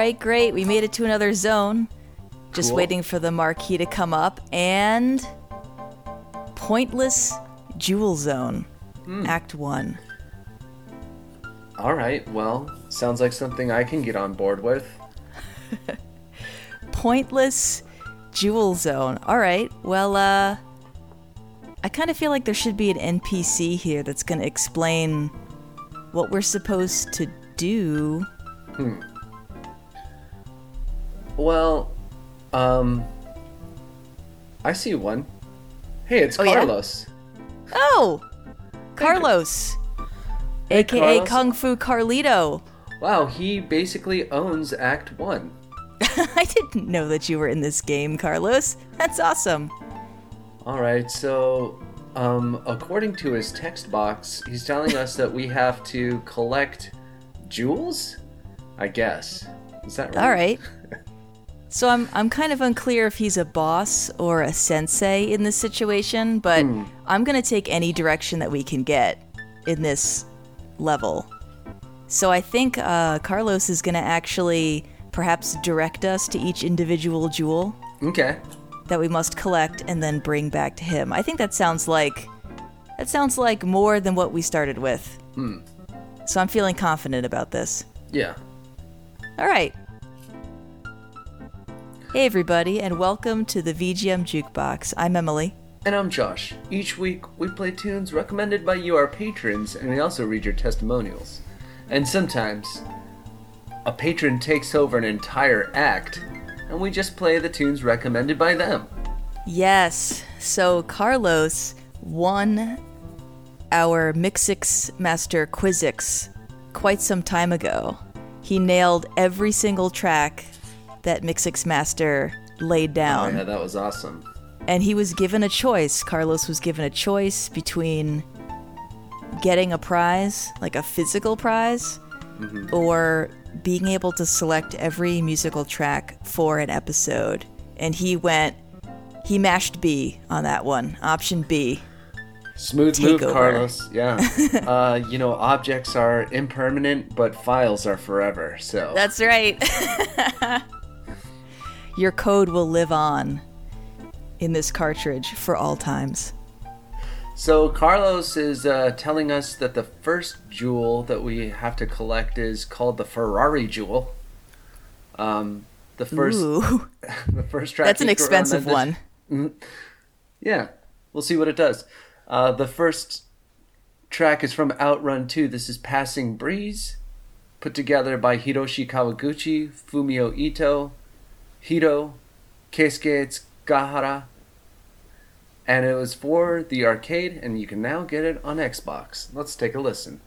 right, great. We made it to another zone. Just Cool. waiting for the marquee to come up. And. Pointless Jewel Zone, Hmm. Act 1. All right. Well, sounds like something I can get on board with. Pointless Jewel Zone. All right. Well, uh. I kind of feel like there should be an NPC here that's going to explain what we're supposed to do. Well, um, I see one. Hey, it's Oh, yeah? Carlos. Oh! Carlos! AKA Carlos. Kung Fu Carlito. Wow, he basically owns Act One. I didn't know that you were in this game, Carlos. That's awesome. All right, so um, according to his text box, he's telling us that we have to collect jewels. I guess. Is that right? All right. So I'm I'm kind of unclear if he's a boss or a sensei in this situation, but I'm gonna take any direction that we can get in this level. So I think uh, Carlos is gonna actually perhaps direct us to each individual jewel Okay. that we must collect and then bring back to him. I think that sounds like that sounds like more than what we started with. So I'm feeling confident about this. Yeah. All right. Hey everybody and welcome to the VGM Jukebox. I'm Emily. And I'm Josh. Each week, we play tunes recommended by you, our patrons, and we also read your testimonials. And sometimes, a patron takes over an entire act, and we just play the tunes recommended by them. Yes. So Carlos won our Mixix Master Quizix quite some time ago. He nailed every single track that Mixxmaster laid down. Oh, yeah, that was awesome. and he was given a choice. Carlos was given a choice between getting a prize, like a physical prize, or being able to select every musical track for an episode. And he went, he mashed B on that one, option B. Smooth move. Carlos. Yeah. uh, you know, objects are impermanent, but files are forever. So That's right. Your code will live on in this cartridge for all times. So Carlos is uh, telling us that the first jewel that we have to collect is called the Ferrari jewel. Um, the first, the first track. that's an expensive recommended- one. Yeah, we'll see what it does. Uh, the first track is from Outrun 2. This is Passing Breeze, put together by Hiroshi Kawaguchi, Fumio Ito, Hiro, Keisuke Tsugahara, and it was for the arcade, and you can now get it on Xbox. Let's take a listen.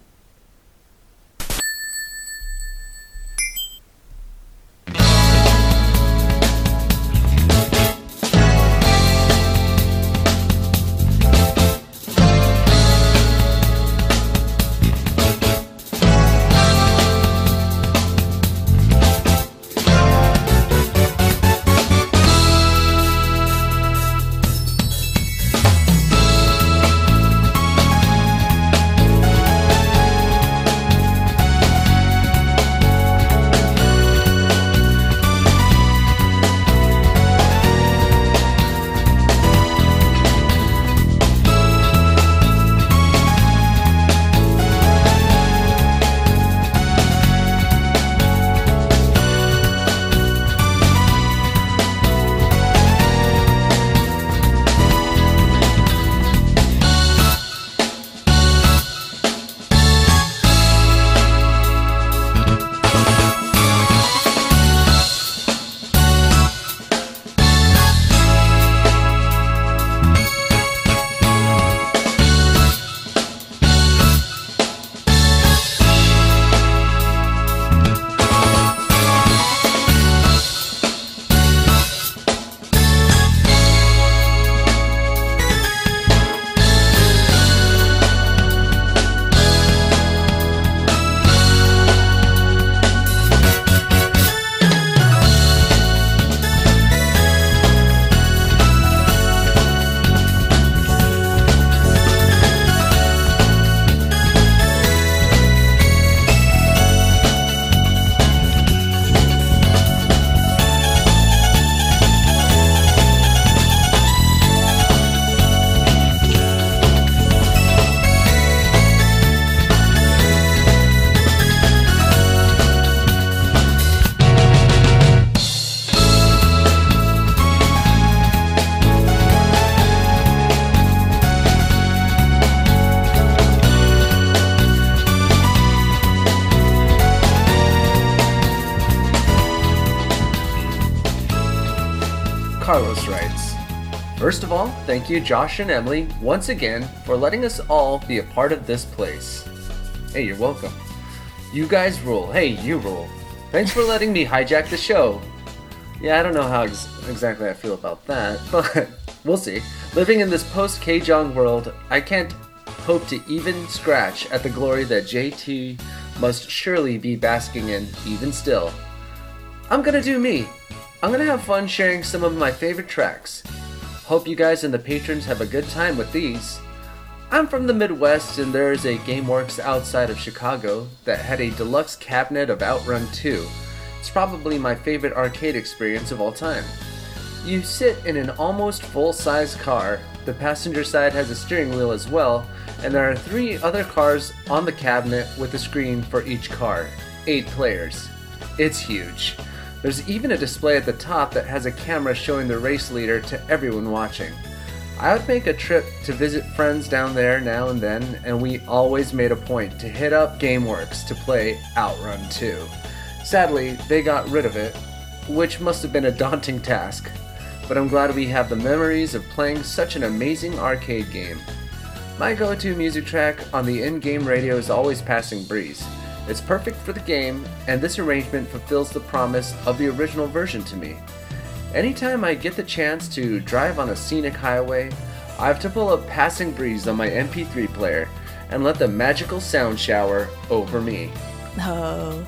Thank you, Josh and Emily, once again for letting us all be a part of this place. Hey, you're welcome. You guys rule. Hey, you rule. Thanks for letting me hijack the show. Yeah, I don't know how ex- exactly I feel about that, but we'll see. Living in this post Kjong world, I can't hope to even scratch at the glory that JT must surely be basking in, even still. I'm gonna do me. I'm gonna have fun sharing some of my favorite tracks. Hope you guys and the patrons have a good time with these. I'm from the Midwest, and there is a GameWorks outside of Chicago that had a deluxe cabinet of Outrun 2. It's probably my favorite arcade experience of all time. You sit in an almost full size car, the passenger side has a steering wheel as well, and there are three other cars on the cabinet with a screen for each car. Eight players. It's huge. There's even a display at the top that has a camera showing the race leader to everyone watching. I would make a trip to visit friends down there now and then, and we always made a point to hit up GameWorks to play Outrun 2. Sadly, they got rid of it, which must have been a daunting task, but I'm glad we have the memories of playing such an amazing arcade game. My go to music track on the in game radio is always Passing Breeze. It's perfect for the game, and this arrangement fulfills the promise of the original version to me. Anytime I get the chance to drive on a scenic highway, I have to pull up Passing Breeze on my MP3 player and let the magical sound shower over me. Oh.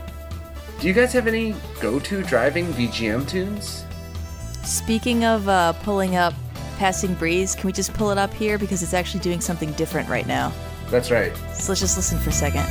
Do you guys have any go to driving VGM tunes? Speaking of uh, pulling up Passing Breeze, can we just pull it up here because it's actually doing something different right now? That's right. So let's just listen for a second.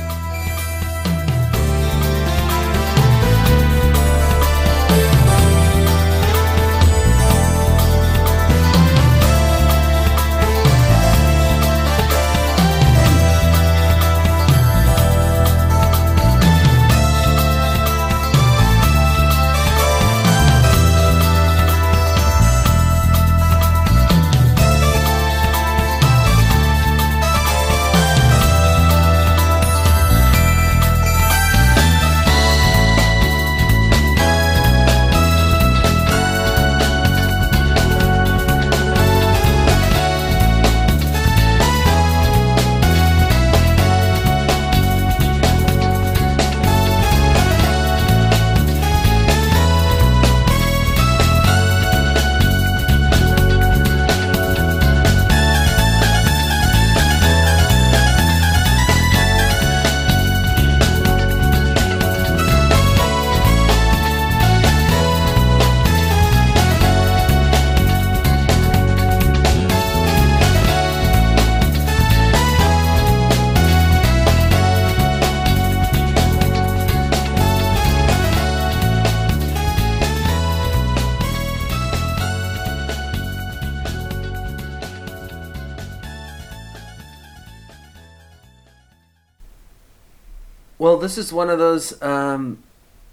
This is one of those, um,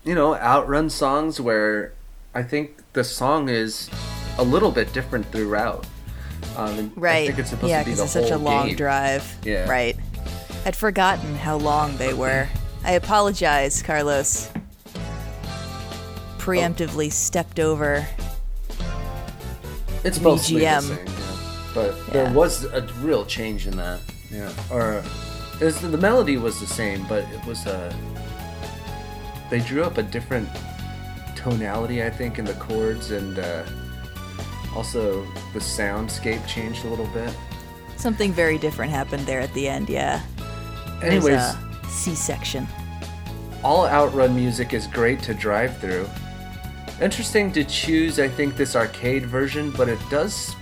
you know, outrun songs where I think the song is a little bit different throughout. Um, Right. I think it's supposed yeah, to be because the it's such a long game. drive. Yeah. Right. I'd forgotten how long they were. I apologize, Carlos. Preemptively stepped over. It's mostly the same, yeah. but Yeah. there was a real change in that. Yeah, or it was, the melody was the same, but it was a. They drew up a different tonality, I think, in the chords, and uh, also the soundscape changed a little bit. Something very different happened there at the end, yeah. There's Anyways, a C-section. all outrun music is great to drive through. Interesting to choose, I think, this arcade version, but it does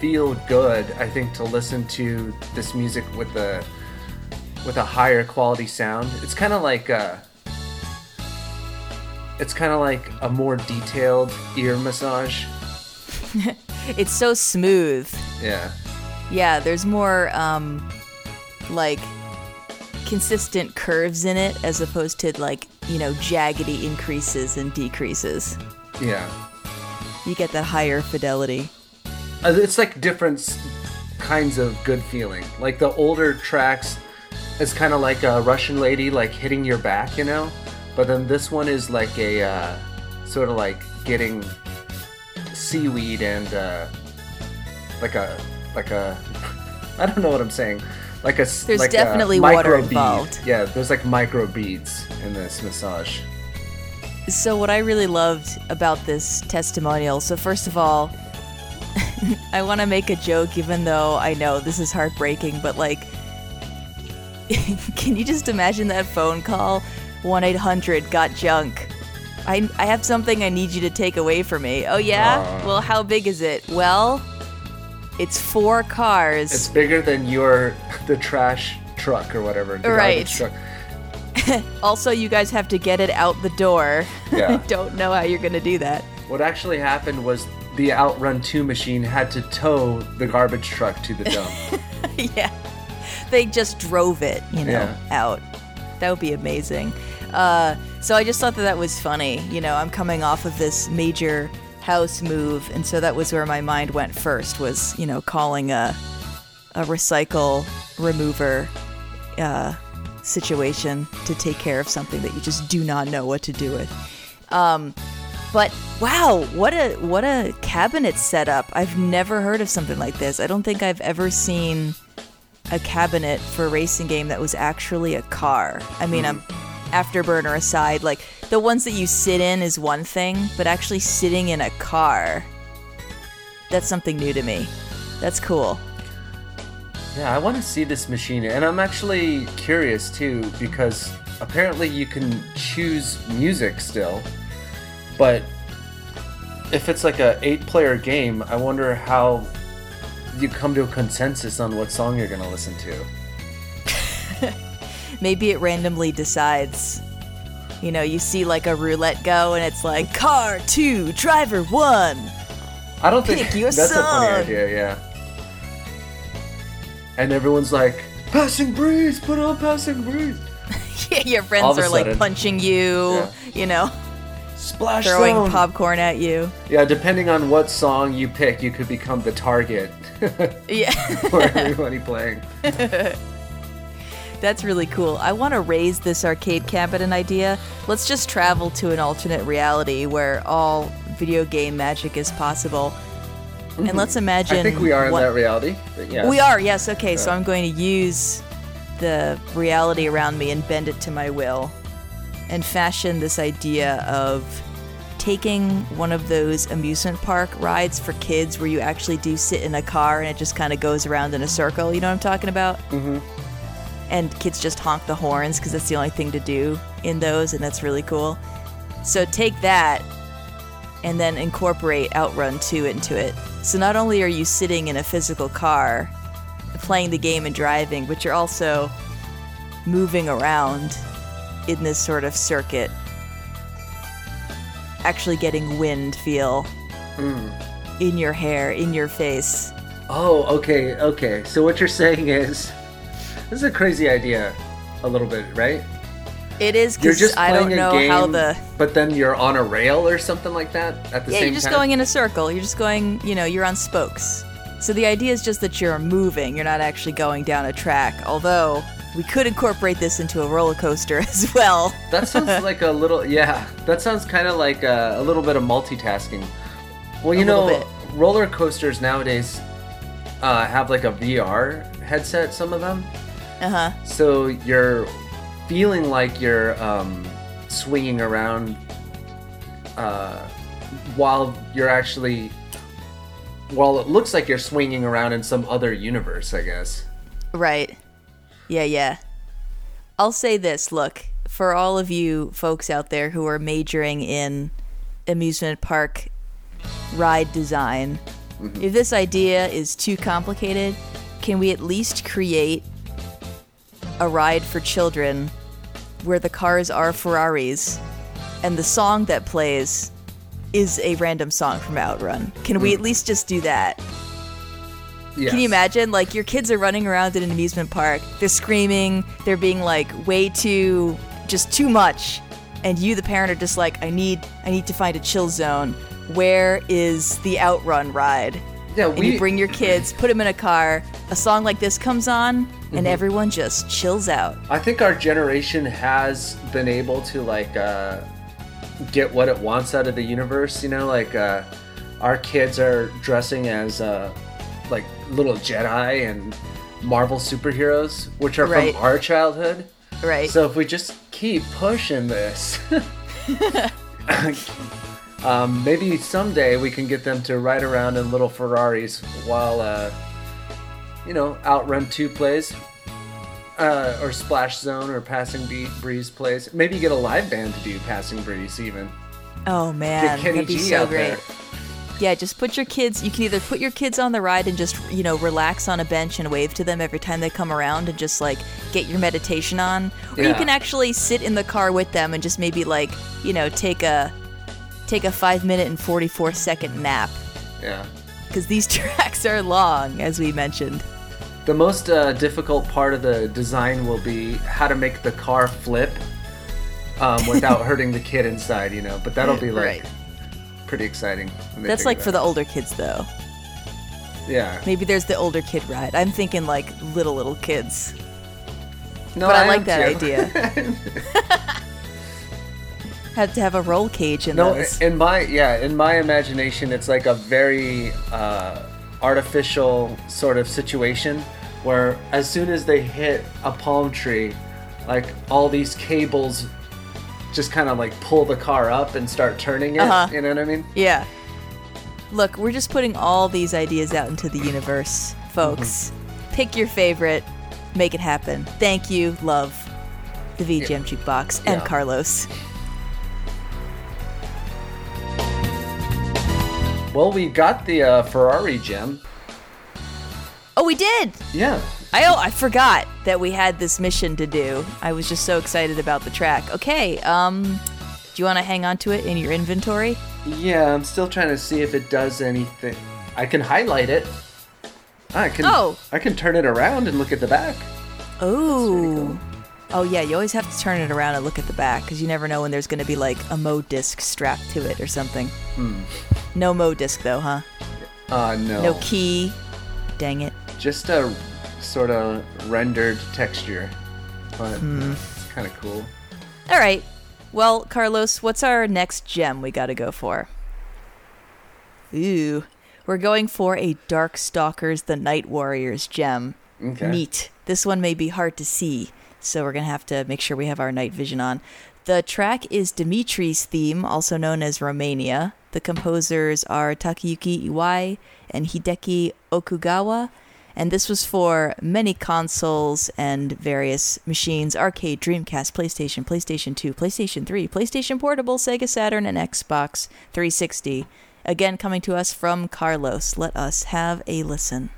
feel good, I think, to listen to this music with a with a higher quality sound. It's kind of like a, it's kind of like a more detailed ear massage. It's so smooth. Yeah. Yeah, there's more um like consistent curves in it as opposed to like, you know, jaggedy increases and decreases. Yeah. You get that higher fidelity. Uh, It's like different kinds of good feeling. Like the older tracks, it's kind of like a Russian lady like hitting your back, you know. But then this one is like a uh, sort of like getting seaweed and uh, like a like a I don't know what I'm saying. Like a There's like definitely micro water bead. involved. Yeah, there's like micro beads in this massage. So what I really loved about this testimonial, so first of all, I want to make a joke even though I know this is heartbreaking, but like can you just imagine that phone call? 1-800 got junk. I I have something I need you to take away from me. Oh yeah? Aw. Well, how big is it? Well, it's four cars. It's bigger than your the trash truck or whatever. The Right. garbage truck. also, you guys have to get it out the door. Yeah. I don't know how you're going to do that. What actually happened was the Outrun 2 machine had to tow the garbage truck to the dump. yeah. They just drove it, you know, Yeah. out. That would be amazing. Uh, so I just thought that that was funny. You know, I'm coming off of this major house move, and so that was where my mind went first. Was you know calling a a recycle remover uh, situation to take care of something that you just do not know what to do with. Um, but wow, what a what a cabinet setup! I've never heard of something like this. I don't think I've ever seen a cabinet for a racing game that was actually a car. I mean, I'm afterburner aside, like the ones that you sit in is one thing, but actually sitting in a car, that's something new to me. That's cool. yeah, I want to see this machine, and I'm actually curious too because apparently you can choose music still, but if it's like a eight-player game, I wonder how you come to a consensus on what song you're gonna listen to. Maybe it randomly decides. You know, you see like a roulette go, and it's like car two, driver one. I don't think Pick your that's a funny song. idea, yeah. And everyone's like, "Passing breeze, put on passing breeze." Yeah, your friends are like sudden. punching you. Yeah. You know, Splash throwing zone. popcorn at you. Yeah, depending on what song you pick, you could become the target Yeah. for everybody playing. That's really cool. I want to raise this arcade cabinet idea. Let's just travel to an alternate reality where all video game magic is possible. And let's imagine. Mm-hmm. I think we are in that reality. Yeah. We are, yes. Okay, so. I'm going to use the reality around me and bend it to my will and fashion this idea of taking one of those amusement park rides for kids where you actually do sit in a car and it just kind of goes around in a circle. You know what I'm talking about? Mm-hmm. and kids just honk the horns because that's the only thing to do in those, and that's really cool. So take that and then incorporate Outrun 2 into it. So not only are you sitting in a physical car playing the game and driving, but you're also moving around in this sort of circuit, actually getting wind feel hmm. in your hair, in your face. Oh, okay, okay. So what you're saying is, this is a crazy idea, a little bit, right? It is You're because just I don't know game, how the but then you're on a rail or something like that at the yeah, same you're just time. going in a circle. You're just going, you know, you're on spokes. So the idea is just that you're moving. You're not actually going down a track. Although we could incorporate this into a roller coaster as well. That sounds like a little, yeah. That sounds kind of like a, a little bit of multitasking. Well, you A know, roller coasters nowadays uh, have like a VR headset. Some of them, Uh huh. so you're feeling like you're um, swinging around uh, while you're actually. While it looks like you're swinging around in some other universe, I guess. Right. Yeah, yeah. I'll say this look, for all of you folks out there who are majoring in amusement park ride design, mm-hmm. if this idea is too complicated, can we at least create a ride for children where the cars are Ferraris and the song that plays is a random song from Outrun? Can we at mm. least just do that? Yes. Can you imagine? Like your kids are running around in an amusement park. They're screaming. They're being like way too, just too much. And you, the parent, are just like, I need, I need to find a chill zone. Where is the outrun ride? Yeah, And we you bring your kids, put them in a car. A song like this comes on, Mm-hmm. and everyone just chills out. I think our generation has been able to like uh, get what it wants out of the universe. You know, like uh, our kids are dressing as uh, like little Jedi and Marvel superheroes, which are Right. from our childhood. Right. So if we just keep pushing this, um, maybe someday we can get them to ride around in little Ferraris while, uh, you know, Outrun 2 plays, uh, or Splash Zone or Passing Be- Breeze plays. Maybe get a live band to do Passing Breeze even. oh man, Get Kenny that'd be G so out great. there. Yeah, just put your kids. You can either put your kids on the ride and just you know relax on a bench and wave to them every time they come around and just like get your meditation on, or you can actually sit in the car with them and just maybe like you know take a take a five minute and forty four second nap Yeah. because these tracks are long, as we mentioned. The most uh, difficult part of the design will be how to make the car flip um, without hurting the kid inside, you know. But that'll be like Right. Pretty exciting. That's like for the older kids though. yeah. Maybe there's the older kid ride. I'm thinking like little little kids. No, but I, am like that too. idea. Have to have a roll cage in no, those. in my yeah, in my imagination, it's like a very uh, artificial sort of situation where as soon as they hit a palm tree, like all these cables just kind of like pull the car up and start turning it. Uh-huh. You know what I mean? Yeah. Look, we're just putting all these ideas out into the universe, folks. Pick your favorite, make it happen. Thank you, love, the VGM Jukebox, and Yeah. Carlos. Well, we got the uh, Ferrari gem. Oh, we did! Yeah. I oh, I forgot that we had this mission to do. I was just so excited about the track. Okay, um, do you want to hang on to it in your inventory? Yeah, I'm still trying to see if it does anything. I can highlight it. I can. Oh. I can turn it around and look at the back. Oh. Oh yeah, you always have to turn it around and look at the back because you never know when there's going to be like a Mo disc strapped to it or something. Hmm. No Mo disc though, huh? Uh, no. No key. Dang it. Just a sort of rendered texture, but Hmm. it's kind of cool. All right. Well, Carlos, what's our next gem we got to go for? Ooh, we're going for a Darkstalkers the Night Warriors gem. Okay. Neat. This one may be hard to see, so we're going to have to make sure we have our night vision on. The track is Dimitri's theme, also known as Romania. The composers are Takayuki Iwai and Hideki Okugawa, and this was for many consoles and various machines arcade, Dreamcast, PlayStation, PlayStation 2, PlayStation 3, PlayStation Portable, Sega Saturn, and Xbox 360. Again, coming to us from Carlos. Let us have a listen.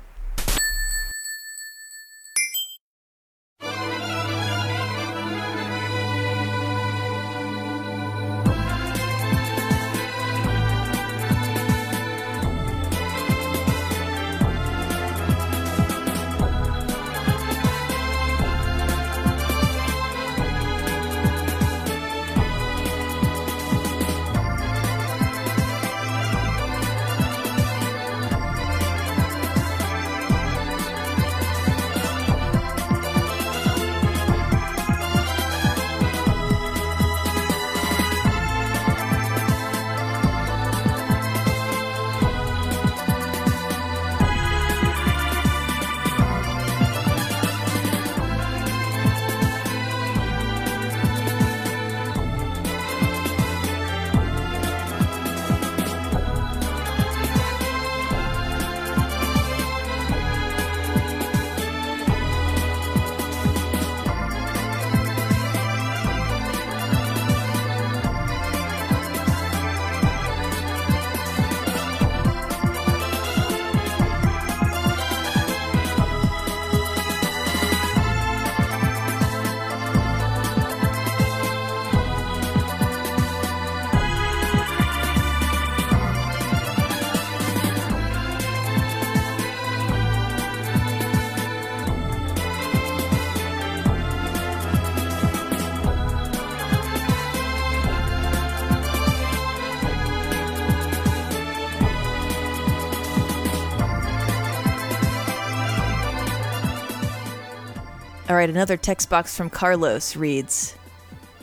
All right, another text box from Carlos reads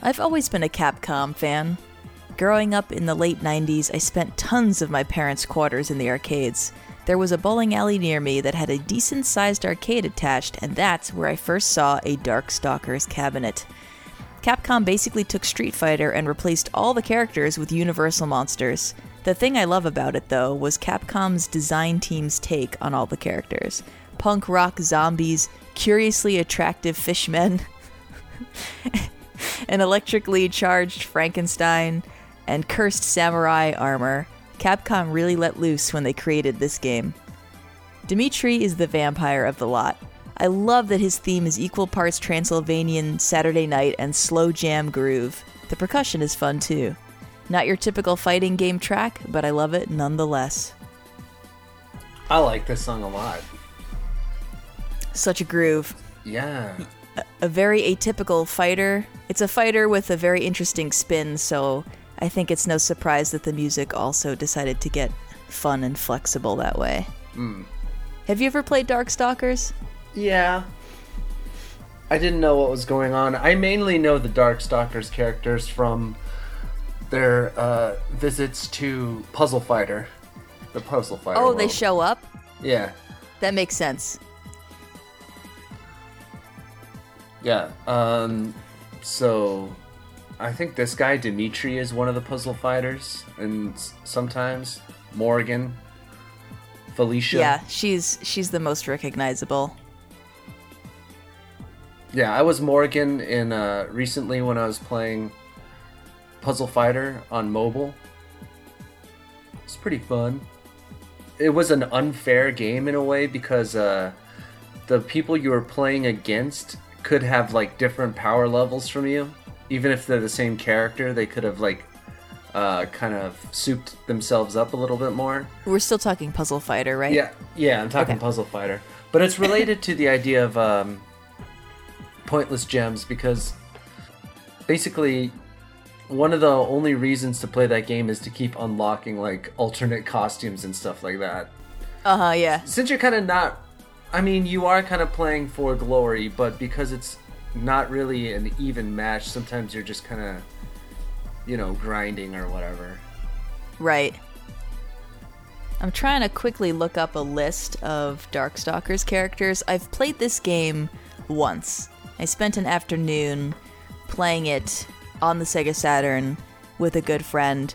I've always been a Capcom fan. Growing up in the late 90s, I spent tons of my parents' quarters in the arcades. There was a bowling alley near me that had a decent sized arcade attached, and that's where I first saw a Darkstalkers cabinet. Capcom basically took Street Fighter and replaced all the characters with Universal monsters. The thing I love about it, though, was Capcom's design team's take on all the characters punk rock zombies, curiously attractive fishmen, an electrically charged Frankenstein, and cursed samurai armor. Capcom really let loose when they created this game. Dimitri is the vampire of the lot. I love that his theme is equal parts Transylvanian Saturday Night and slow jam groove. The percussion is fun too. Not your typical fighting game track, but I love it nonetheless. I like this song a lot. Such a groove. Yeah. A very atypical fighter. It's a fighter with a very interesting spin, so I think it's no surprise that the music also decided to get fun and flexible that way. Mm. Have you ever played Darkstalkers? Yeah. I didn't know what was going on. I mainly know the Darkstalkers characters from their uh, visits to Puzzle Fighter. The Puzzle Fighter. Oh, they show up? Yeah. That makes sense. Yeah. Um, so I think this guy Dimitri is one of the puzzle fighters, and sometimes Morgan, Felicia. Yeah, she's she's the most recognizable. Yeah, I was Morgan in uh, recently when I was playing Puzzle Fighter on mobile. It's pretty fun. It was an unfair game in a way because uh, the people you were playing against could have like different power levels from you. Even if they're the same character, they could have like uh, kind of souped themselves up a little bit more. We're still talking Puzzle Fighter, right? Yeah, yeah, I'm talking Okay. Puzzle Fighter, but it's related to the idea of um, pointless gems because basically one of the only reasons to play that game is to keep unlocking like alternate costumes and stuff like that. Uh huh. Yeah. Since you're kind of not, I mean, you are kind of playing for glory, but because it's not really an even match, sometimes you're just kind of, you know, grinding or whatever. Right. I'm trying to quickly look up a list of Darkstalkers characters. I've played this game once. I spent an afternoon playing it on the Sega Saturn with a good friend.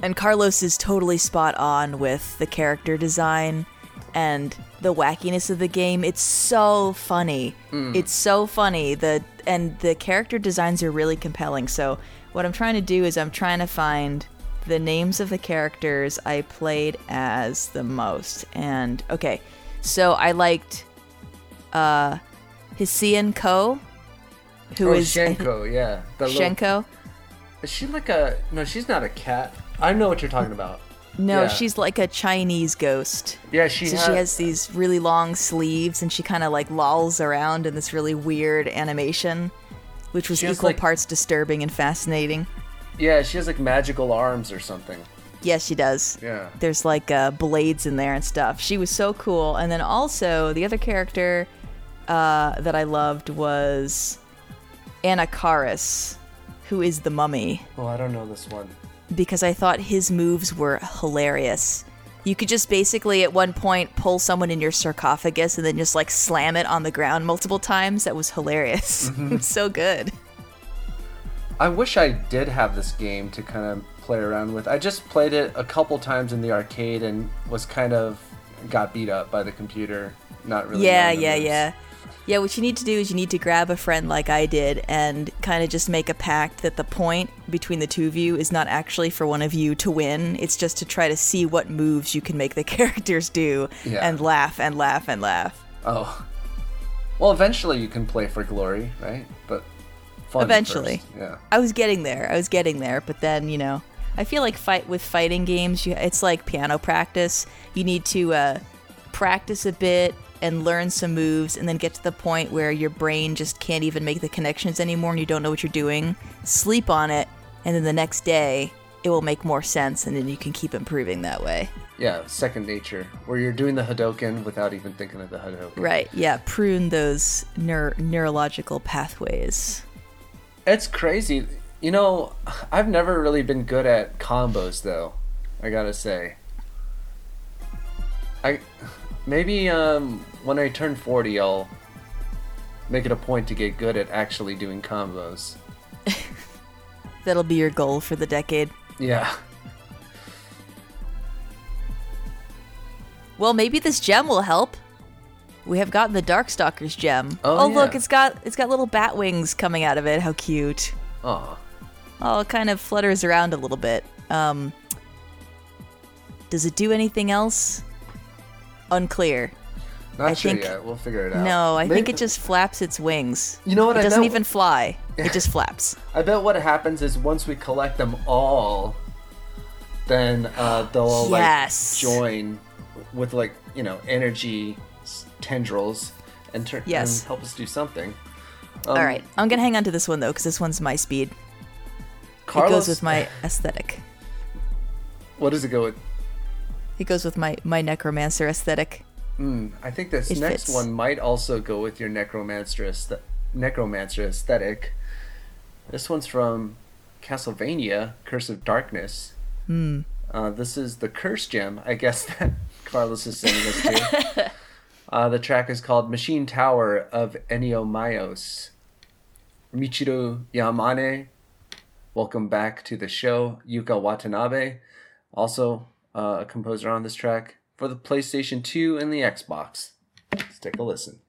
And Carlos is totally spot on with the character design and the wackiness of the game. It's so funny. It's so funny. The and the character designs are really compelling. So what I'm trying to do is I'm trying to find the names of the characters I played as the most. And okay, so I liked uh Hsien-Ko, who oh, is Hsien-Ko, yeah. The little- Hsien-Ko. Is she like a? No, she's not a cat. I know what you're talking about. No, Yeah. she's like a Chinese ghost. Yeah, she. so ha- she has these really long sleeves and she kind of like lolls around in this really weird animation, which was She equal like- parts disturbing and fascinating. Yeah, she has like magical arms or something. Yes, she does. Yeah. There's like uh, blades in there and stuff. She was so cool. And then also the other character uh, that I loved was Anakaris, who is the mummy. Oh, I don't know this one. Because I thought his moves were hilarious. You could just basically at one point pull someone in your sarcophagus and then just like slam it on the ground multiple times. That was hilarious. was mm-hmm. so good. I wish I did have this game to kind of play around with. I just played it a couple times in the arcade and was kind of got beat up by the computer. Not really. yeah, yeah, yeah. Yeah, what you need to do is you need to grab a friend like I did and kind of just make a pact that the point between the two of you is not actually for one of you to win. It's just to try to see what moves you can make the characters do Yeah. and laugh and laugh and laugh. Oh. Well, eventually you can play for glory, right? But Eventually. first. Yeah. I was getting there. I was getting there, but then you know, I feel like fight with fighting games. You, it's like piano practice. You need to uh, practice a bit and learn some moves, and then get to the point where your brain just can't even make the connections anymore, and you don't know what you're doing. Sleep on it, and then the next day it will make more sense, and then you can keep improving that way. Yeah, second nature, where you're doing the Hadoken without even thinking of the Hadoken. Right? Yeah. Prune those neur- neurological pathways. It's crazy. You know, I've never really been good at combos, though. I gotta say. I maybe um when I turn 40 I'll make it a point to get good at actually doing combos. That'll be your goal for the decade. Yeah. Well, maybe this gem will help. We have gotten the Darkstalkers gem. Oh, look, yeah. it's got it's got little bat wings coming out of it. How cute. Aw. Oh, it kind of flutters around a little bit. Um, does it do anything else? Unclear. Not I sure think- yet. We'll figure it out. No, I think it just flaps its wings. You know what? It I doesn't bet- even fly. It just flaps. I bet what happens is once we collect them all, then uh, they'll all Yes. like join with like you know energy tendrils and turn Yes. and help us do something. Um, All right, I'm gonna hang on to this one though, because this one's my speed. Carlos, It goes with my aesthetic. What does it go with? It goes with my my necromancer aesthetic. Mm, I think this It next fits. one might also go with your necromancer aesthe- necromancer aesthetic. This one's from Castlevania: Curse of Darkness. Hmm. Uh, this is the curse gem, I guess that Carlos is sending us to. uh, the track is called Machine Tower of Eneomaos. Michiru Yamane, welcome back to the show. Yuka Watanabe, also uh, a composer on this track for the PlayStation 2 and the Xbox. Let's take a listen.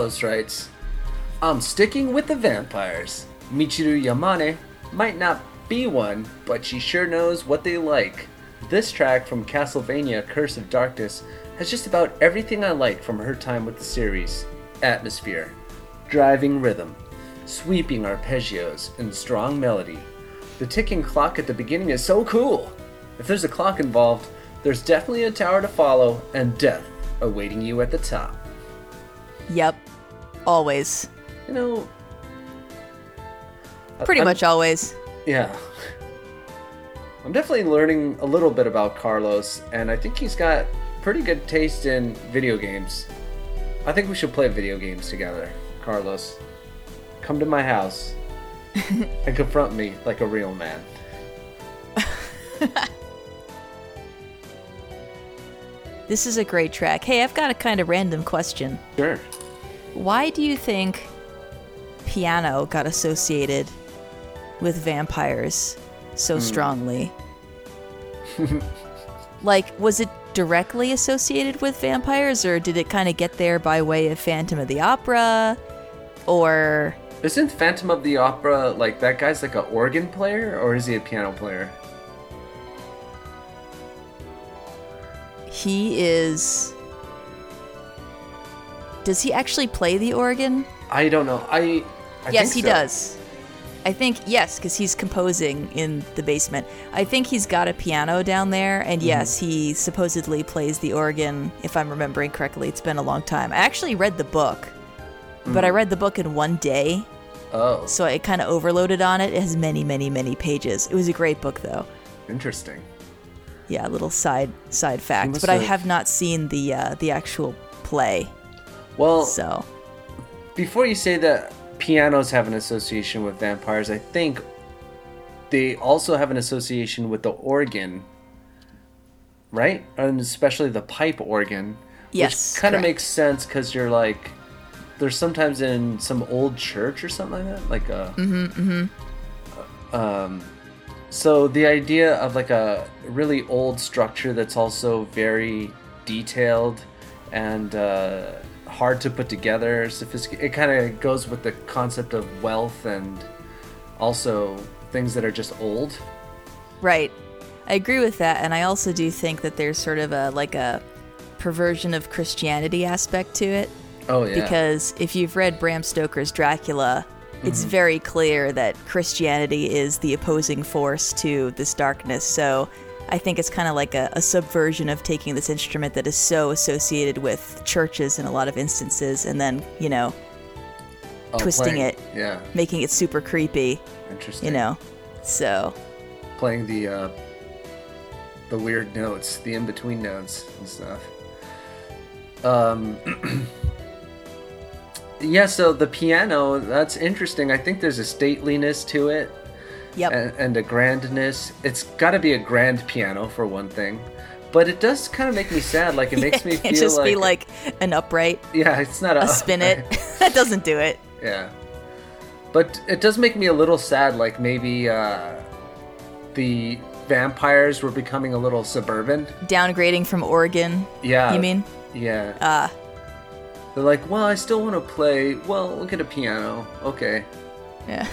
Carlos writes, I'm sticking with the vampires. Michiru Yamane might not be one, but she sure knows what they like. This track from Castlevania Curse of Darkness has just about everything I like from her time with the series atmosphere, driving rhythm, sweeping arpeggios, and strong melody. The ticking clock at the beginning is so cool. If there's a clock involved, there's definitely a tower to follow and death awaiting you at the top. Yep. Always. You know, Pretty I'm- much always. Yeah. I'm definitely learning a little bit about Carlos, and I think he's got pretty good taste in video games. I think we should play video games together. Carlos. Come to my house and confront me like a real man. This is a great track. Hey, I've got a kind of random question. Sure. Why do you think piano got associated with vampires so Hmm. strongly? like, was it directly associated with vampires, or did it kind of get there by way of Phantom of the Opera? Or Isn't Phantom of the Opera like that guy's like an organ player or is he a piano player? he is. Does he actually play the organ? I don't know. I, I yes, he so. does. I think yes, because he's composing in the basement. I think he's got a piano down there, Mm-hmm. and yes, he supposedly plays the organ. If I'm remembering correctly, it's been a long time. I actually read the book, but Mm. I read the book in one day, Oh, so I kind of overloaded on it. It has many, many, many pages. It was a great book, though. interesting. Yeah, a little side side fact. But I have- have not seen the uh, the actual play, Well, so before you say that pianos have an association with vampires, I think they also have an association with the organ, right? And especially the pipe organ. Yes, Which kind of makes sense because you're like, there's sometimes in some old church or something like that, like a. Mm-hmm. Um, so the idea of like a really old structure that's also very detailed and uh, hard to put together, sophisticated. It kind of goes with the concept of wealth and also things that are just old. Right. I agree with that, and I also do think that there's sort of a like a perversion of Christianity aspect to it. Oh yeah. Because if you've read Bram Stoker's Dracula, it's Mm-hmm. very clear that Christianity is the opposing force to this darkness. So I think it's kind of like a, a subversion of taking this instrument that is so associated with churches in a lot of instances, and then you know Oh, twisting playing- it. Yeah. making it super creepy. Interesting. You know. So playing the uh, the weird notes, the in between notes and stuff. Um, yeah, so the piano, that's interesting. I think there's a stateliness to it yep. and, and a grandness. It's got to be a grand piano for one thing. But it does kind of make me sad. Like it makes me feel just like, be like an upright, yeah, it's not a, a spin it. that doesn't do it. Yeah. But it does make me a little sad, like maybe uh, the vampires were becoming a little suburban. Downgrading from organ. Yeah. You mean? Yeah. Ah, They're like, well, I still want to play. Well, look at a piano. Okay. yeah.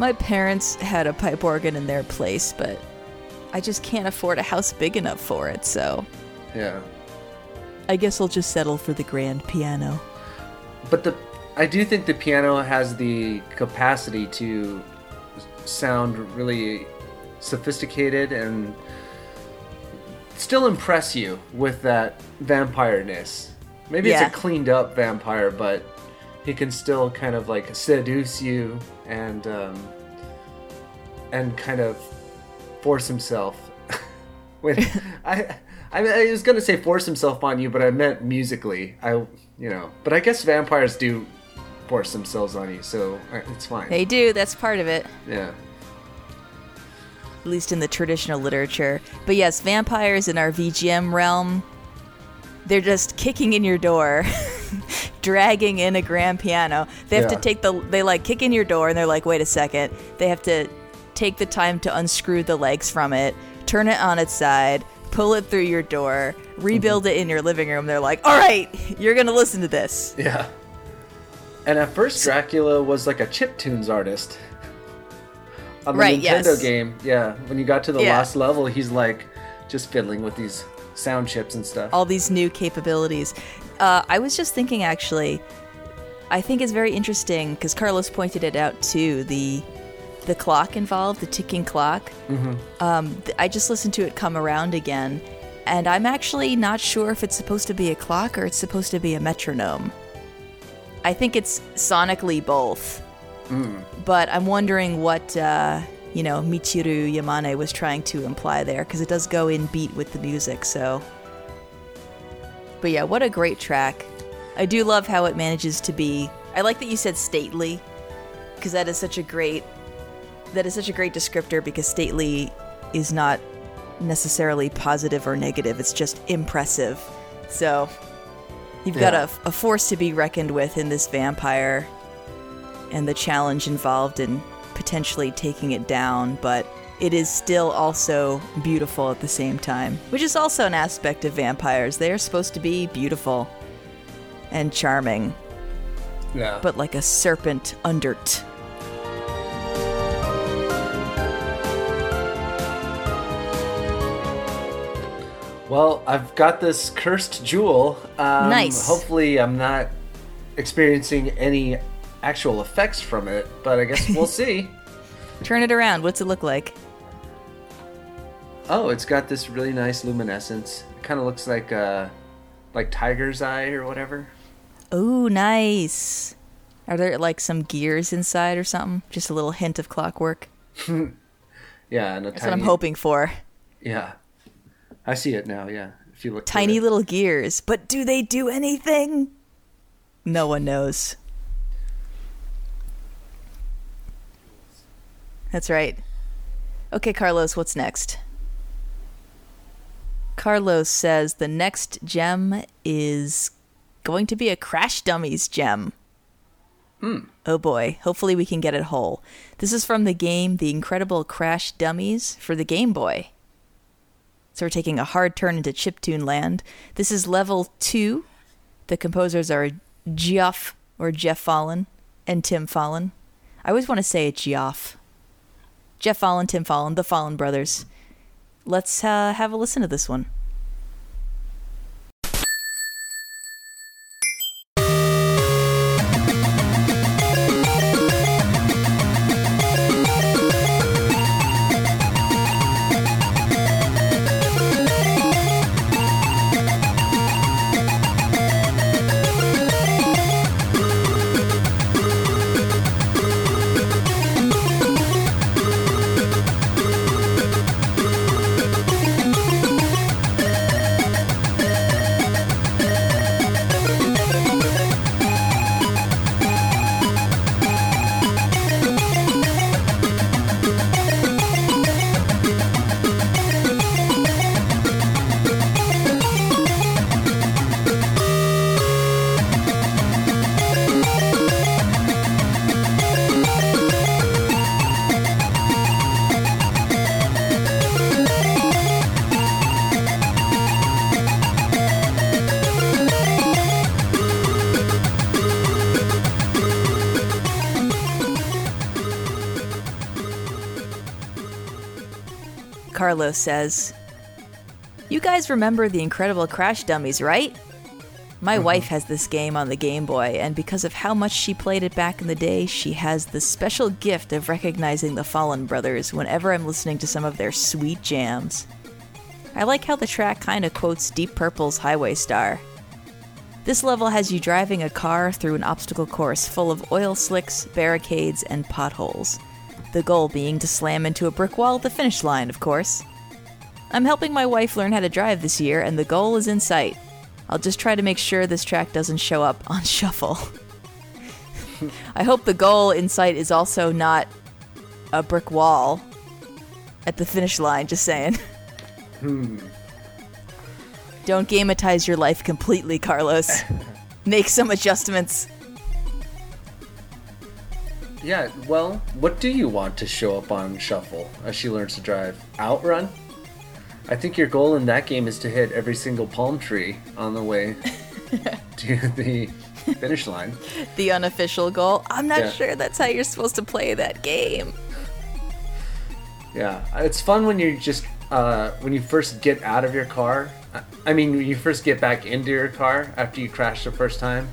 My parents had a pipe organ in their place, but I just can't afford a house big enough for it, so Yeah. I guess I'll just settle for the grand piano. But the I do think the piano has the capacity to sound really sophisticated and still impress you with that vampire-ness. Maybe Yeah. it's a cleaned up vampire, but he can still kind of like seduce you and um, and kind of force himself. when I, I I was gonna say force himself on you, but I meant musically. I you know, but I guess vampires do force themselves on you, so uh, it's fine. They do, that's part of it. Yeah. at least in the traditional literature. But yes, vampires in our VGM realm, they're just kicking in your door, dragging in a grand piano. They have Yeah. to take the they like kick in your door and they're like, "Wait a second. They have to take the time to unscrew the legs from it, turn it on its side, pull it through your door, rebuild mm-hmm. it in your living room. They're like, "All right, you're going to listen to this." Yeah. And at first, Dracula was like a chip tunes artist. On the Right, Nintendo yes. game, yeah. When you got to the Yeah. last level, he's like just fiddling with these sound chips and stuff. all these new capabilities. Uh, I was just thinking, actually, I think it's very interesting because Carlos pointed it out too. The the clock involved, the ticking clock. Um, th- I just listened to it come around again, and I'm actually not sure if it's supposed to be a clock or it's supposed to be a metronome. I think it's sonically both, but I'm wondering what uh, you know Michiru Yamane was trying to imply there because it does go in beat with the music. So, but yeah, what a great track! I do love how it manages to be. I like that you said stately, because that is such a great. That is such a great descriptor because stately is not necessarily positive or negative. It's just impressive. So you've got a, a force to be reckoned with in this vampire, and the challenge involved in potentially taking it down, but it is still also beautiful at the same time, which is also an aspect of vampires. They are supposed to be beautiful and charming, Yeah. but like a serpent undert. Well, I've got this cursed jewel. Um, Nice. Hopefully, I'm not experiencing any actual effects from it, but I guess we'll see. Turn it around. What's it look like? Oh, it's got this really nice luminescence. It kind of looks like uh, like tiger's eye or whatever. Oh, nice. Are there like some gears inside or something? Just a little hint of clockwork. Yeah, and a That's tiny. what I'm hoping for. Yeah, I see it now. Yeah, if you look. Tiny little gears. But do they do anything? No one knows. That's right. Okay, Carlos, what's next? Carlos says the next gem is going to be a Crash Dummies gem. Hmm. Oh boy, hopefully we can get it whole. This is from the game The Incredible Crash Dummies for the Game Boy. So we're taking a hard turn into chiptune land. This is level two. The composers are Geoff or Jeff Follin and Tim Follin. I always want to say it Geoff. Jeff Follin, Tim Follin, the Follin brothers. Let's uh, have a listen to this one. Says, You guys remember the Incredible Crash Dummies, right? My mm-hmm. wife has this game on the Game Boy, and because of how much she played it back in the day, she has the special gift of recognizing the Follin Brothers whenever I'm listening to some of their sweet jams. I like how the track kind of quotes Deep Purple's Highway Star. This level has you driving a car through an obstacle course full of oil slicks, barricades, and potholes. The goal being to slam into a brick wall at the finish line, of course. I'm helping my wife learn how to drive this year, and the goal is in sight. I'll just try to make sure this track doesn't show up on shuffle. I hope the goal in sight is also not a brick wall at the finish line, just saying. Hmm. Don't gametize your life completely, Carlos. Make some adjustments. Yeah, well, what do you want to show up on Shuffle as she learns to drive? Outrun? I think your goal in that game is to hit every single palm tree on the way to the finish line. The unofficial goal. I'm not Yeah. sure that's how you're supposed to play that game. Yeah, it's fun when you just uh, when you first get out of your car. I- I mean, when you first get back into your car after you crash the first time,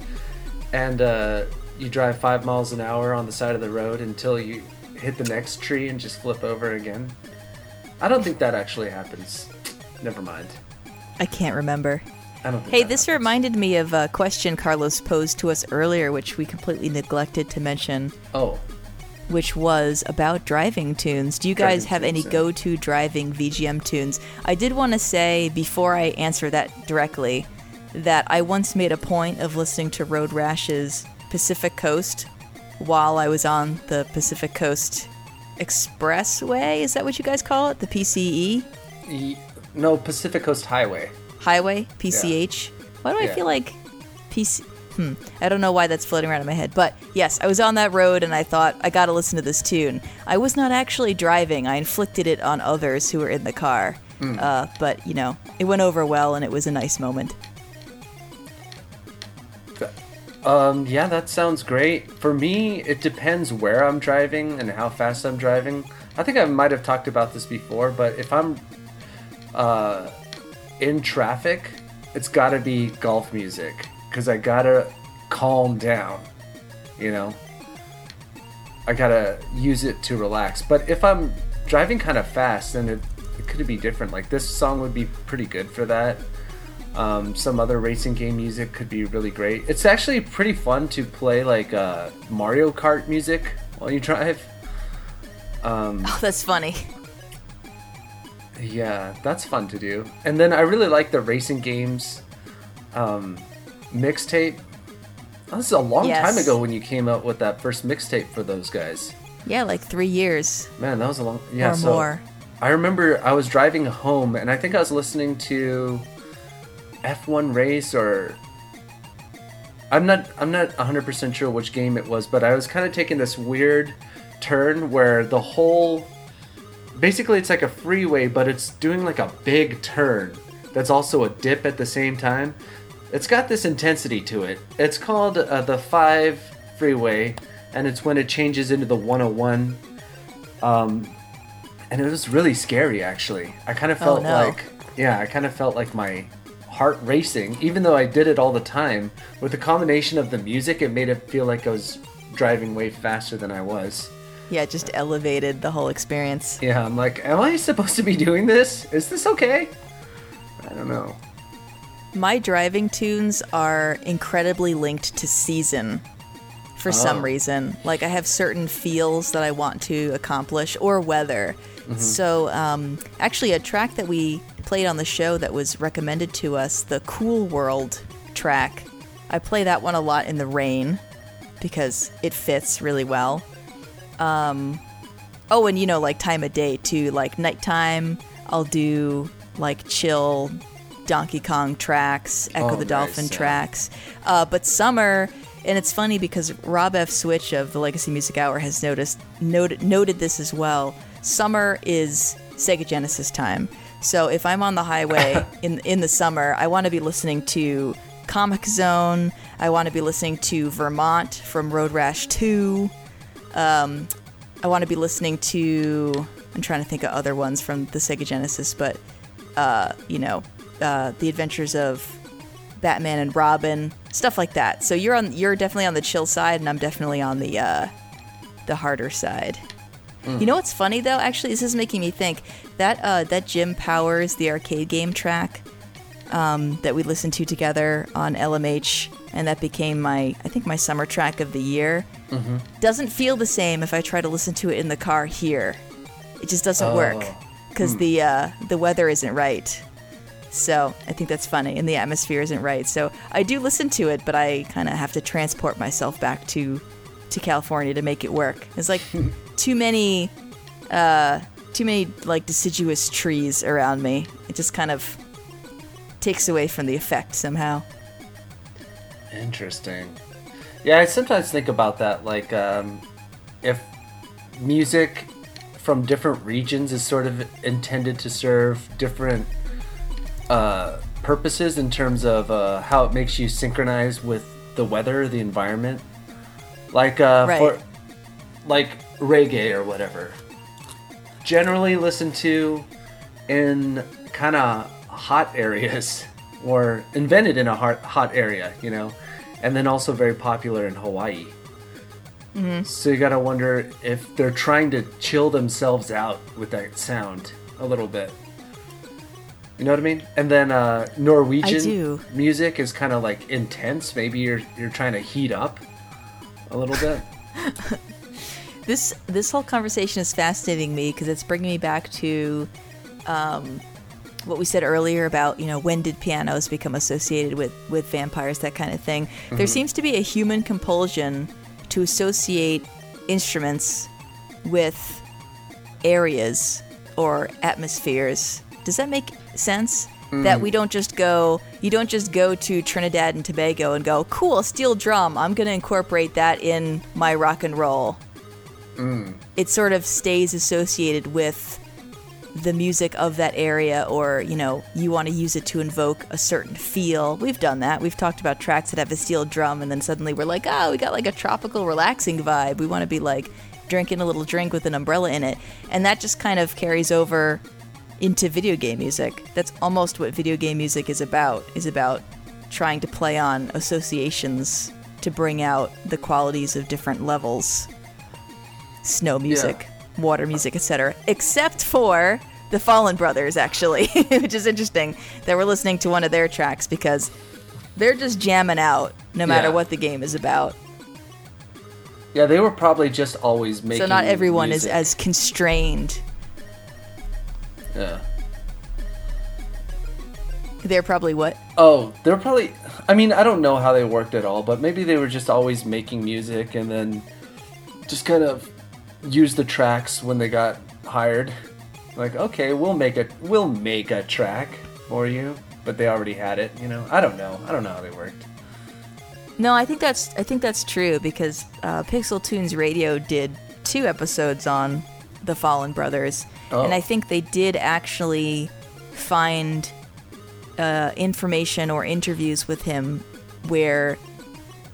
and uh, you drive five miles an hour on the side of the road until you hit the next tree and just flip over again. I don't think that actually happens. Never mind. I can't remember. I don't. Think Hey, this happens. reminded me of a question Carlos posed to us earlier, which we completely neglected to mention, Oh, which was about driving tunes. Do you guys Driving have any yeah. go to driving VGM tunes? I did want to say, before I answer that directly, that I once made a point of listening to Road Rash's Pacific Coast while I was on the Pacific Coast Expressway. Is that what you guys call it? The PCE? No, Pacific Coast Highway. Highway? PCH? Why do I Yeah. feel like PC? Hmm. I don't know why that's floating around in my head. But yes, I was on that road and I thought, I gotta listen to this tune. I was not actually driving, I inflicted it on others who were in the car. Uh, but, you know, it went over well and it was a nice moment. Um, yeah, that sounds great. For me, it depends where I'm driving and how fast I'm driving. I think I might have talked about this before, but if I'm uh, in traffic, it's got to be golf music because I gotta calm down. You know, I gotta use it to relax. But if I'm driving kind of fast, then it, it could be different. Like this song would be pretty good for that. Um, some other racing game music could be really great. It's actually pretty fun to play like uh, Mario Kart music while you drive. Um, Oh, that's funny. yeah, that's fun to do. And then I really like the racing games um, mixtape. This is a long Yes. time ago when you came out with that first mixtape for those guys. Yeah, like three years Man, that was a long yeah. or so more. I remember I was driving home and I think I was listening to F1 race or I'm not I'm not 100% sure which game it was, but I was kind of taking this weird turn where the whole basically it's like a freeway but it's doing like a big turn that's also a dip at the same time. It's got this intensity to it. It's called uh, the 5 freeway and it's when it changes into the 101 um, and it was really scary actually. I kind of Oh, felt no. like yeah, I kind of felt like my heart racing even though I did it all the time. With the combination of the music, it made it feel like I was driving way faster than I was. Yeah, it just elevated the whole experience. Yeah, I'm like, am I supposed to be doing this? Is this okay? I don't know. My driving tunes are incredibly linked to season for some Oh. reason. Like I have certain feels that I want to accomplish or weather. So, um, actually, a track that we played on the show that was recommended to us, the Cool World track, I play that one a lot in the rain because it fits really well. Um, oh, and you know, like time of day too. Like nighttime, I'll do like chill Donkey Kong tracks, Ecco Oh, the Dolphin nice, yeah. tracks. Uh, but summer, and it's funny because Rob F. Switch of the Legacy Music Hour has noticed noted noted this as well. Summer is Sega Genesis time. So if I'm on the highway in in the summer, I want to be listening to Comix Zone. I want to be listening to Vermont from Road Rash 2. Um, I want to be listening to. I'm trying to think of other ones from the Sega Genesis, but uh, you know, uh, the Adventures of Batman and Robin, stuff like that. So you're on. You're definitely on the chill side, and I'm definitely on the uh, the harder side. You know what's funny though? Actually, this is making me think that uh, that Jim Powers, the arcade game track um, that we listened to together on LMH, and that became my, I think, my summer track of the year. Doesn't feel the same if I try to listen to it in the car here. It just doesn't work Oh. because the uh, the weather isn't right. So I think that's funny, and the atmosphere isn't right. So I do listen to it, but I kind of have to transport myself back to to California to make it work. It's like too many, uh, too many like deciduous trees around me. It just kind of takes away from the effect somehow. Interesting. Yeah, I sometimes think about that. Like, um, if music from different regions is sort of intended to serve different uh, purposes in terms of uh, how it makes you synchronize with the weather, the environment. Like, uh, Right. for like reggae or whatever. Generally listened to in kind of hot areas or invented in a hot, hot area, you know, and then also very popular in Hawaii. So you gotta wonder if they're trying to chill themselves out with that sound a little bit. You know what I mean? And then uh, Norwegian music is kind of like intense. Maybe you're you're trying to heat up a little bit. This this whole conversation is fascinating me because it's bringing me back to um, what we said earlier about you know when did pianos become associated with with vampires that kind of thing Mm-hmm. there seems to be a human compulsion to associate instruments with areas or atmospheres does that make sense Mm. that we don't just go you don't just go to trinidad and tobago and go cool steel drum i'm going to incorporate that in my rock and roll it sort of stays associated with the music of that area or you know you want to use it to invoke a certain feel. We've done that. We've talked about tracks that have a steel drum and then suddenly we're like oh we got like a tropical relaxing vibe. We want to be like drinking a little drink with an umbrella in it. And that just kind of carries over into video game music. That's almost what video game music is about is about trying to play on associations to bring out the qualities of different levels snow music, water music, etc. Except for the Follin Brothers, actually, which is interesting that we're listening to one of their tracks because they're just jamming out no matter Yeah. what the game is about. Yeah, they were probably just always making. so not everyone music. is as constrained. Yeah. They're probably what? Oh, they're probably. I mean, I don't know how they worked at all, but maybe they were just always making music and then just kind of use the tracks when they got hired. Like, okay, we'll make a we'll make a track for you, but they already had it. You know, I don't know. I don't know how they worked. No, I think that's I think that's true because uh, Pixel Tunes Radio did two episodes on the Follin Brothers, Oh. and I think they did actually find uh, information or interviews with him where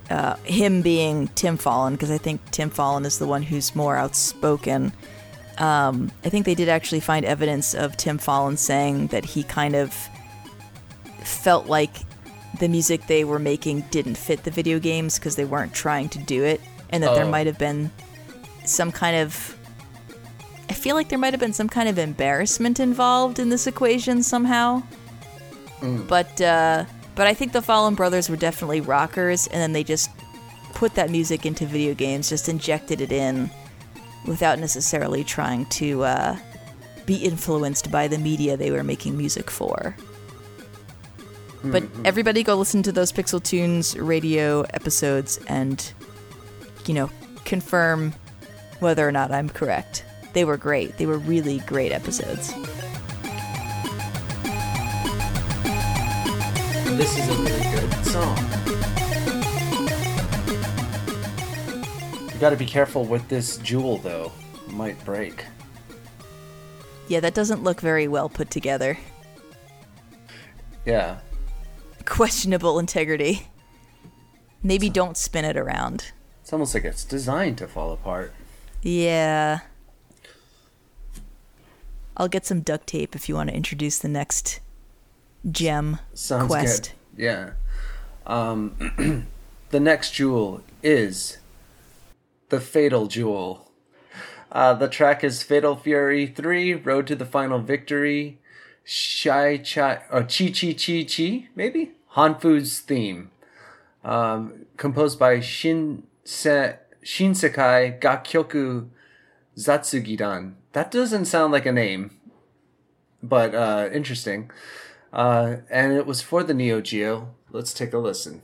uh, him being Tim Follin, because I think Tim Follin is the one who's more outspoken. Um, I think they did actually find evidence of Tim Follin saying that he kind of felt like the music they were making didn't fit the video games because they weren't trying to do it, and that there Oh. might have been some kind of. I feel like there might have been some kind of embarrassment involved in this equation somehow. But uh, but I think the Follin Brothers were definitely rockers, and then they just put that music into video games, just injected it in, without necessarily trying to uh, be influenced by the media they were making music for. But everybody go listen to those Pixel Tunes radio episodes and, you know, confirm whether or not I'm correct. They were great. They were really great episodes. This is a really good song. You got to be careful with this jewel, though. It might break. Yeah, that doesn't look very well put together. Yeah. Questionable integrity. Maybe don't spin it around. It's almost like it's designed to fall apart. Yeah. I'll get some duct tape if you want to introduce the next gem Sounds quest. good. Yeah. Um, the next jewel is the Fatal Jewel. Uh, the track is Fatal Fury 3, Road to the Final Victory, Shai Chai, or Chi Chi Chi Chi, maybe? Hanfu's theme. Um, composed by Shin Se, Shinsekai Gakkyoku Zatsugidan. That doesn't sound like a name, but uh, interesting. Uh, and it was for the Neo Geo. Let's take a listen.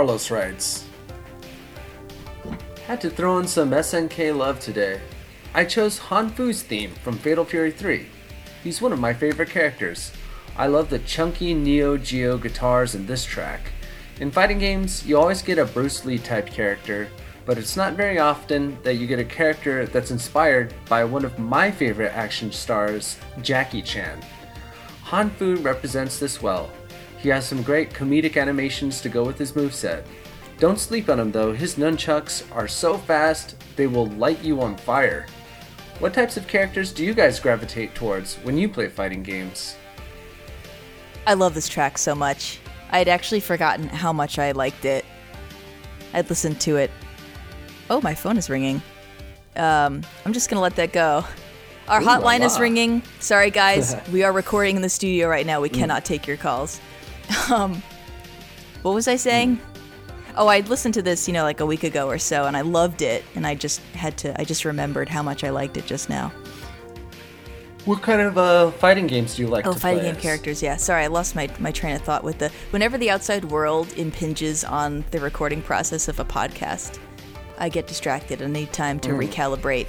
Carlos writes Had to throw in some SNK love today. I chose Hanfu's theme from Fatal Fury 3. He's one of my favorite characters. I love the chunky Neo Geo guitars in this track. In fighting games, you always get a Bruce Lee type character, but it's not very often that you get a character that's inspired by one of my favorite action stars, Jackie Chan. Hanfu represents this well. He has some great comedic animations to go with his moveset. Don't sleep on him though, his nunchucks are so fast they will light you on fire. What types of characters do you guys gravitate towards when you play fighting games? I love this track so much. I had actually forgotten how much I liked it. I'd listened to it. Oh, my phone is ringing. Um, I'm just gonna let that go. Our Ooh, hotline is ringing. Sorry, guys. we are recording in the studio right now. We cannot take your calls. Um, what was I saying? Oh, I listened to this, you know, like a week ago or so, and I loved it. And I just had to. I just remembered how much I liked it just now. What kind of uh, fighting games do you like Oh, fighting game as? characters. Yeah, sorry, I lost my, my train of thought with the. Whenever the outside world impinges on the recording process of a podcast, I get distracted and need time to recalibrate.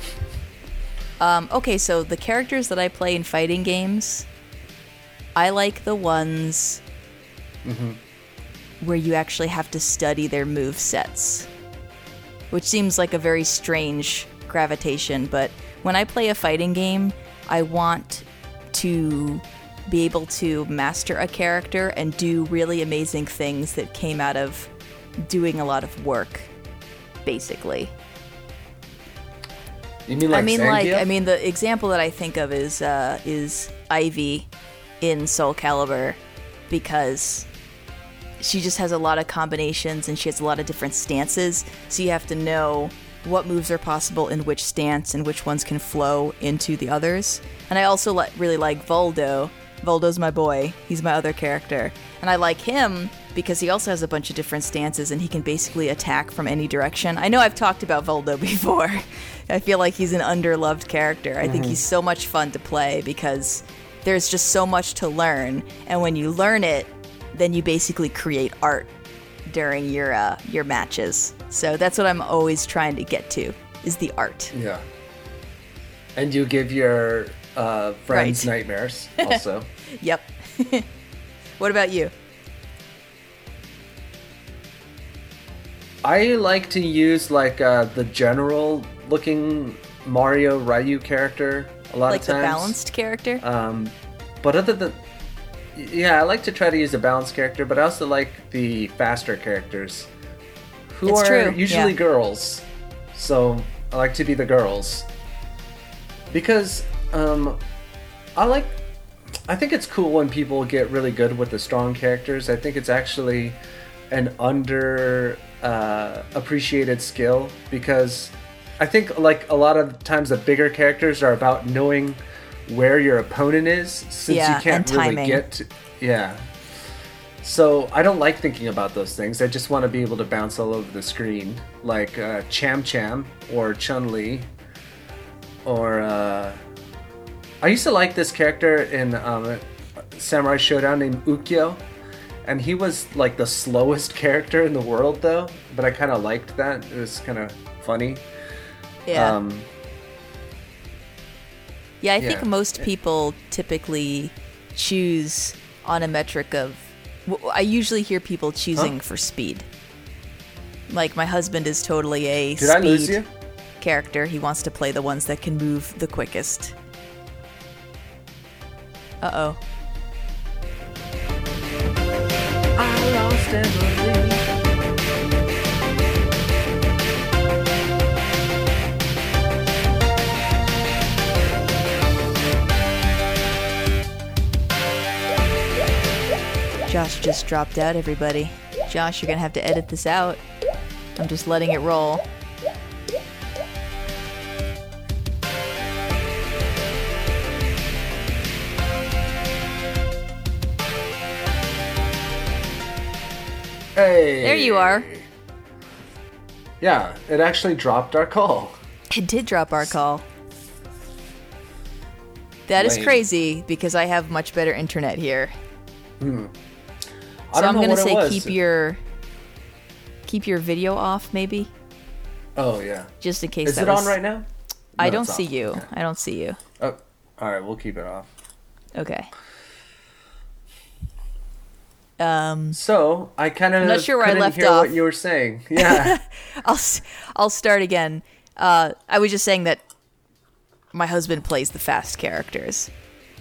Um, okay, so the characters that I play in fighting games, I like the ones where you actually have to study their move sets, which seems like a very strange gravitation. But when I play a fighting game, I want to be able to master a character and do really amazing things that came out of doing a lot of work, basically. You mean like I mean, like, I mean, the example that I think of is uh, is Ivy in Soul Calibur because she just has a lot of combinations and she has a lot of different stances. So you have to know what moves are possible in which stance and which ones can flow into the others. And I also li- really like Voldo. Voldo's my boy. He's my other character. And I like him because he also has a bunch of different stances and he can basically attack from any direction. I know I've talked about Voldo before. I feel like he's an underloved character. I think he's so much fun to play because there's just so much to learn. And when you learn it, then you basically create art during your uh, your matches. So that's what I'm always trying to get to is the art. Yeah. And you give your uh, friends Right. nightmares also. Yep. what about you? I like to use like uh, the general looking Mario Ryu character a lot Like of the balanced character? Um, but other than yeah, I like to try to use a balanced character, but I also like the faster characters, who It's are true, usually yeah. girls. So I like to be the girls because um, I like. I think it's cool when people get really good with the strong characters. I think it's actually an under uh, appreciated skill because I think like a lot of times the bigger characters are about knowing where your opponent is since Yeah, you can't really get to, yeah. So I don't like thinking about those things. I just want to be able to bounce all over the screen, like uh, Cham Cham or Chun Li, or uh, I used to like this character in um, Samurai Shodown named Ukyo, and he was like the slowest character in the world though. But I kind of liked that. It was kind of funny. yeah. Um, yeah, I think most people typically choose on a metric of. I usually hear people choosing for speed. Like my husband is totally a did I lose speed you? character. He wants to play the ones that can move the quickest. Uh oh. Josh just dropped out, everybody. Josh, you're gonna have to edit this out. I'm just letting it roll. Hey. There you are. Yeah, it actually dropped our call. It did drop our call. That is Lame. crazy because I have much better internet here. Hmm. I So don't I'm know gonna say keep your keep your video off, maybe, Oh yeah. just in case. Is it on right now? I don't see off. you. Okay. I don't see you. Oh, all right. We'll keep it off. Okay. Um, So I kind of not sure where I left hear off. what you were saying. Yeah. I'll I'll start again. Uh, I was just saying that my husband plays the fast characters.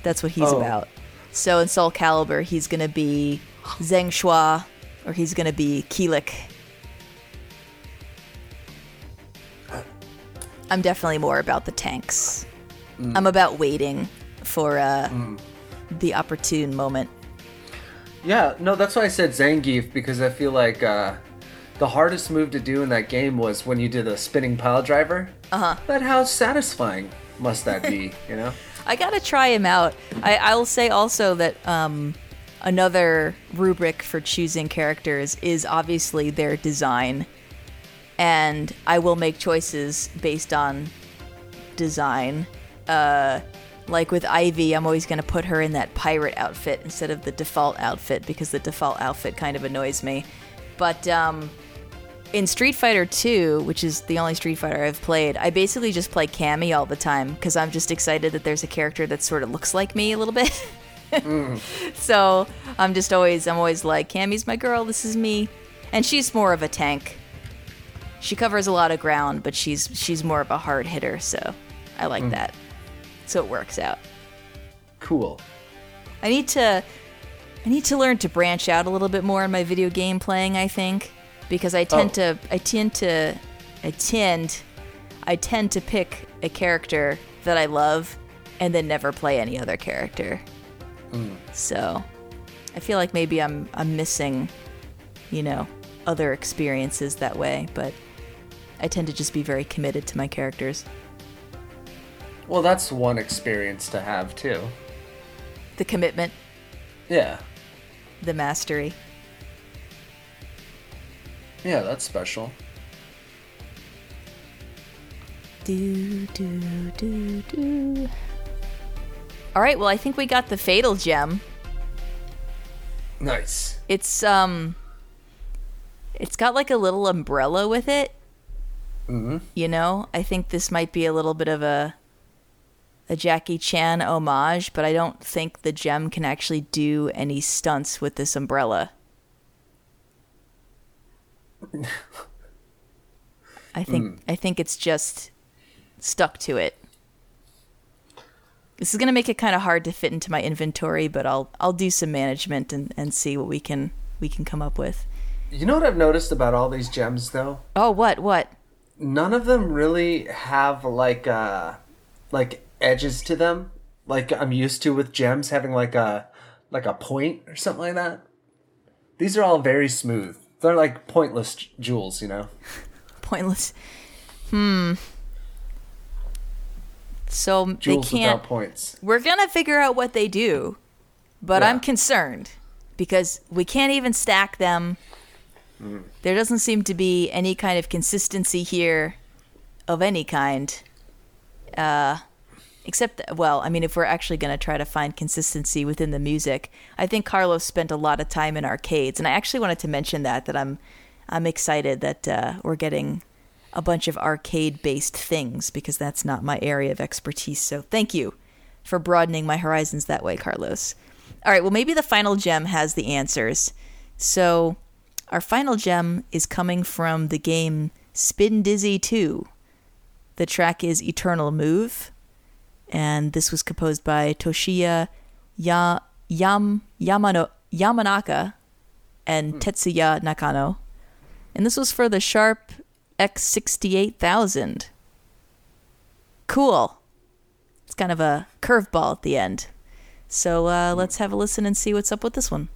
That's what he's Oh. about. So in Soul Calibur, he's gonna be Xianghua, or he's gonna be Kilik. I'm definitely more about the tanks. I'm about waiting for uh, the opportune moment. yeah. No, that's why I said Zangief because I feel like uh, the hardest move to do in that game was when you did the spinning pile driver. Uh Uh-huh. huh. But how satisfying must that be? you know. I gotta try him out. I, I'll say also that um, another rubric for choosing characters is obviously their design, and I will make choices based on design. Uh, like with Ivy, I'm always gonna put her in that pirate outfit instead of the default outfit because the default outfit kind of annoys me. But um, in Street Fighter 2, which is the only Street Fighter I've played, I basically just play Cammy all the time because I'm just excited that there's a character that sort of looks like me a little bit. So I'm just always I'm always like Cammy's my girl, this is me. And she's more of a tank. She covers a lot of ground, but she's she's more of a hard hitter, so I like mm. that. So it works out. Cool. I need to I need to learn to branch out a little bit more in my video game playing, I think, because I tend Oh. to I tend to I tend I tend to pick a character that I love and then never play any other character. So, I feel like maybe I'm I'm missing, you know, other experiences that way, but I tend to just be very committed to my characters. Well, that's one experience to have too. The commitment, Yeah. the mastery. Yeah, that's special. Do, do, do, do. All right, well, I think we got the fatal gem. Nice. It's um it's got like a little umbrella with it. Mm-hmm. You know, I think this might be a little bit of a a Jackie Chan homage, but I don't think the gem can actually do any stunts with this umbrella. I think I think it's just stuck to it. This is gonna make it kind of hard to fit into my inventory, but I'll I'll do some management and, and see what we can we can come up with. You know what I've noticed about all these gems though? Oh, what what? None of them really have like uh like edges to them. Like I'm used to with gems having like a like a point or something like that. These are all very smooth. They're like pointless j- jewels, you know. Pointless. Hmm. So Jewels they can't. points. We're gonna figure out what they do, but Yeah. I'm concerned because we can't even stack them. There doesn't seem to be any kind of consistency here, of any kind. Uh, except, that, well, I mean, if we're actually gonna try to find consistency within the music, I think Carlos spent a lot of time in arcades, and I actually wanted to mention that that I'm, I'm excited that uh, we're getting a bunch of arcade based things because that's not my area of expertise. So thank you for broadening my horizons that way, Carlos. All right, well, maybe the final gem has the answers. So our final gem is coming from the game Spin Dizzy 2. The track is Eternal Move, and this was composed by Toshiya ya- Yam- Yamano- Yamanaka and hmm. Tetsuya Nakano. And this was for the Sharp X68000. Cool. It's kind of a curveball at the end. So uh, let's have a listen and see what's up with this one.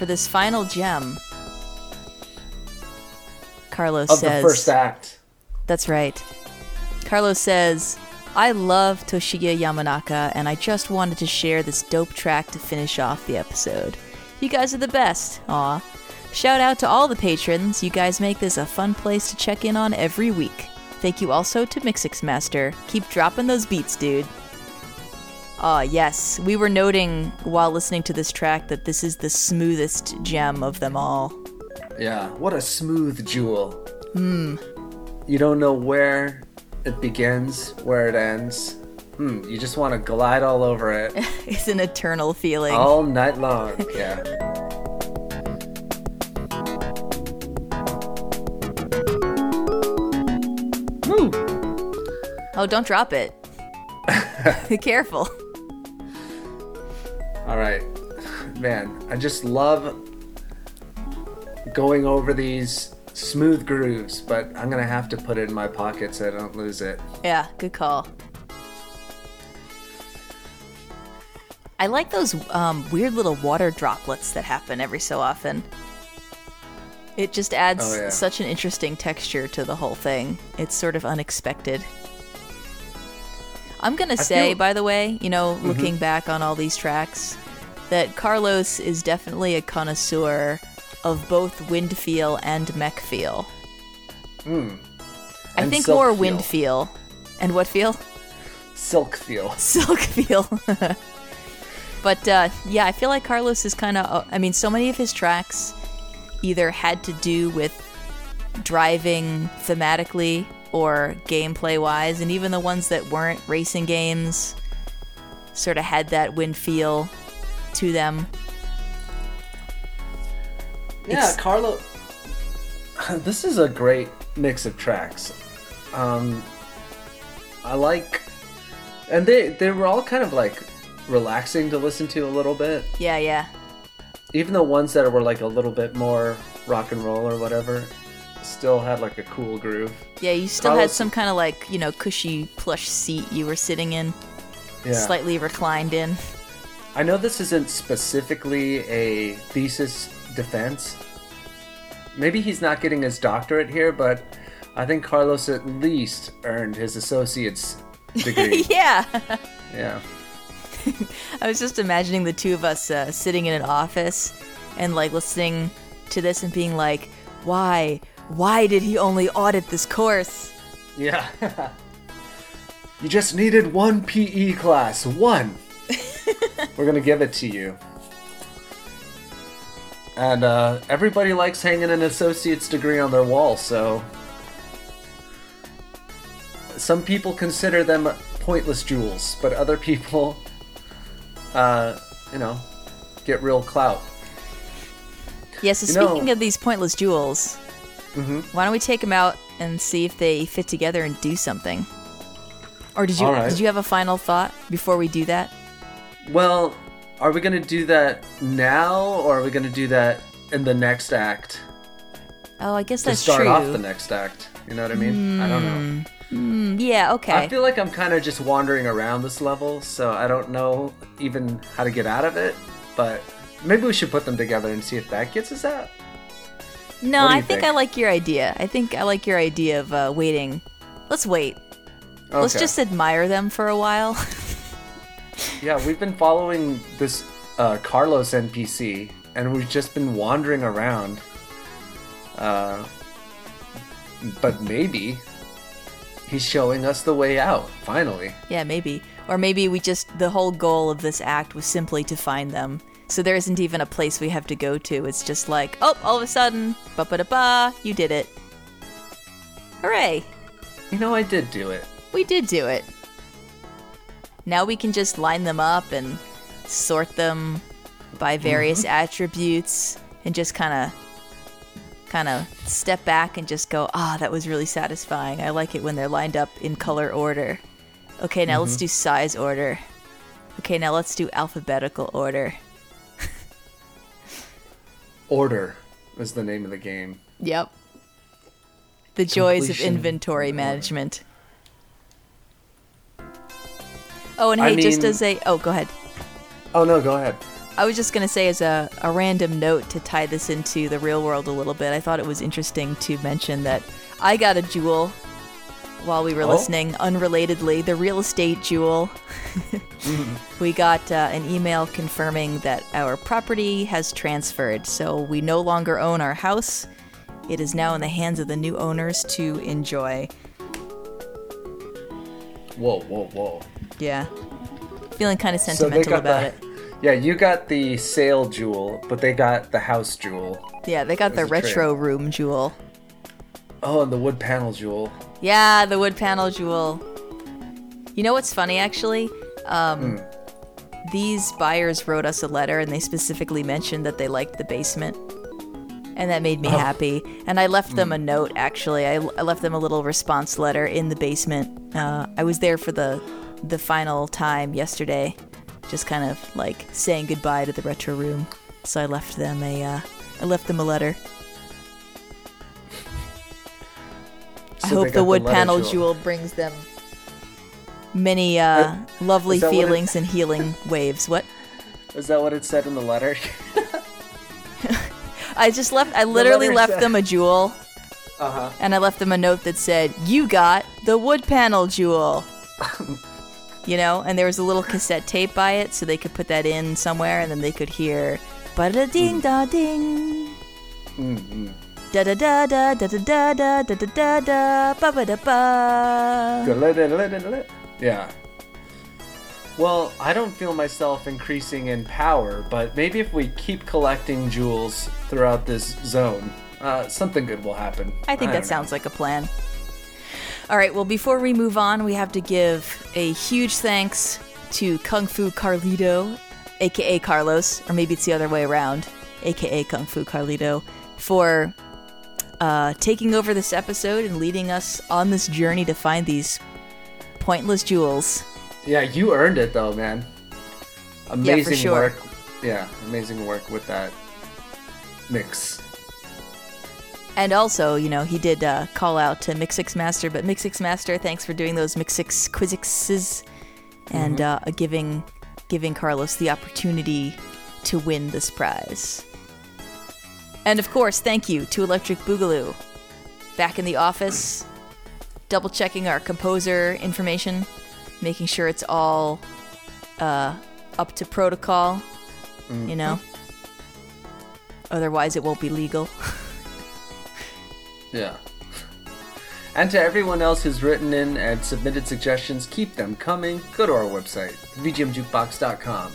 For this final gem, Carlos Of says the first act. That's right. Carlos says, I love Toshiya Yamanaka, and I just wanted to share this dope track to finish off the episode. You guys are the best. Aw. Shout out to all the patrons. You guys make this a fun place to check in on every week. Thank you also to Mixxmaster. Keep dropping those beats, dude. Ah, yes. We were noting while listening to this track that this is the smoothest gem of them all. Yeah, what a smooth jewel. Hmm. You don't know where it begins, where it ends. Hmm, you just want to glide all over it It's an eternal feeling. all night long. Yeah. Woo! Oh, don't drop it. Be careful. All right. Man, I just love going over these smooth grooves, but I'm to have to put it in my pocket so I don't lose it. Yeah, good call. I like those um, weird little water droplets that happen every so often. It just adds Oh, yeah. such an interesting texture to the whole thing. It's sort of unexpected. I'm gonna say, feel- by the way, you know, looking back on all these tracks, that Carlos is definitely a connoisseur of both wind feel and mech feel. I Hmm. And think more feel. wind feel. And what feel? Silk feel. silk feel. but uh, yeah, I feel like Carlos is kind of. I mean, so many of his tracks either had to do with driving thematically or gameplay wise, and even the ones that weren't racing games sort of had that wind feel to them. Yeah, It's- Carlo. This is a great mix of tracks. Um, I like, and they they were all kind of like relaxing to listen to a little bit. Yeah, yeah. Even the ones that were like a little bit more rock and roll or whatever, still had like a cool groove. Yeah, you still had some kind of like, you know, cushy plush seat you were sitting in, Yeah. slightly reclined in. I know this isn't specifically a thesis defense. Maybe he's not getting his doctorate here, but I think Carlos at least earned his associate's degree. yeah. yeah. I was just imagining the two of us uh, sitting in an office and like listening to this and being like, why? Why did he only audit this course? Yeah. you just needed one PE class. One. We're going to give it to you. And uh, everybody likes hanging an associate's degree on their wall, so. Some people consider them pointless jewels, but other people, uh, you know, get real clout. Yeah, so You speaking know- of these pointless jewels, why don't we take them out and see if they fit together and do something? Or did you right. did you have a final thought before we do that? Well, are we going to do that now, or are we going to do that in the next act? Oh, I guess to that's start true. off the next act. You know what I mean? I don't know. Mm, yeah, okay. I feel like I'm kind of just wandering around this level, so I don't know even how to get out of it. But maybe we should put them together and see if that gets us out. No, I think, think? I like your idea. I think I like your idea of uh, waiting. Let's wait. Let's just admire them for a while. yeah, we've been following this uh, Carlos NPC, and we've just been wandering around. Uh, but maybe he's showing us the way out. Finally. Yeah, maybe. Or maybe we just, the whole goal of this act was simply to find them. So there isn't even a place we have to go to. It's just like, oh, all of a sudden, ba ba da ba, you did it. Hooray! You know, I did do it. We did do it. Now we can just line them up and sort them by various attributes and just kind of kind of step back and just go, "Ah, that was really satisfying. I like it when they're lined up in color order." Okay, now let's do size order. Okay, now let's do alphabetical order. Order is the name of the game. Yep. The joys of inventory order. management. Oh, and I hey, just as a oh, go ahead. Oh no, go ahead. I was just going to say, as a, a random note to tie this into the real world a little bit, I thought it was interesting to mention that I got a jewel while we were Oh. listening, unrelatedly, the real estate jewel. We got uh, an email confirming that our property has transferred, so we no longer own our house. It is now in the hands of the new owners to enjoy. Whoa, whoa, whoa. Yeah. Feeling kind of sentimental got about the, it. Yeah, you got the sale jewel, but they got the house jewel. Yeah, they got the There's a trade. retro room jewel. Oh, and the wood panel jewel. Yeah, the wood panel jewel. You know what's funny, actually? Um, Hmm. These buyers wrote us a letter and they specifically mentioned that they liked the basement. And that made me Oh. happy. And I left them a Hmm. note, actually. I, I left them a little response letter in the basement. Uh, I was there for the, the final time yesterday, just kind of like saying goodbye to the retro room. So I left them a, uh, I left them a letter. I So they hope the wood letter panel jewel. brings them many uh, lovely what it- feelings and healing waves. What? Is that what it said in the letter? I just left. I literally letter left said- them a jewel, uh huh. and I left them a note that said, "You got the wood panel jewel." you know, and there was a little cassette tape by it, so they could put that in somewhere, and then they could hear ba da ding da ding. Mm-hmm. Da da da da da da da da da da da ba ba da ba. Yeah. Well, I don't feel myself increasing in power, but maybe if we keep collecting jewels throughout this zone, uh, something good will happen. I think that don't know. sounds like a plan. All right, well, before we move on, we have to give a huge thanks to Kung Fu Carlito, aka Carlos, or maybe it's the other way around, aka Kung Fu Carlito, for uh, taking over this episode and leading us on this journey to find these pointless jewels. Yeah, you earned it though, man. Amazing sure. work. Yeah, amazing work with that mix. And also, you know, he did uh, call out to Mixxmaster, but Mixxmaster, thanks for doing those Mixix Quizixes and uh, giving giving Carlos the opportunity to win this prize. And of course, thank you to Electric Boogaloo, back in the office, double checking our composer information, making sure it's all uh, up to protocol. You know, otherwise it won't be legal. Yeah. And to everyone else who's written in and submitted suggestions, keep them coming. Go to our website, vgmjukebox.com.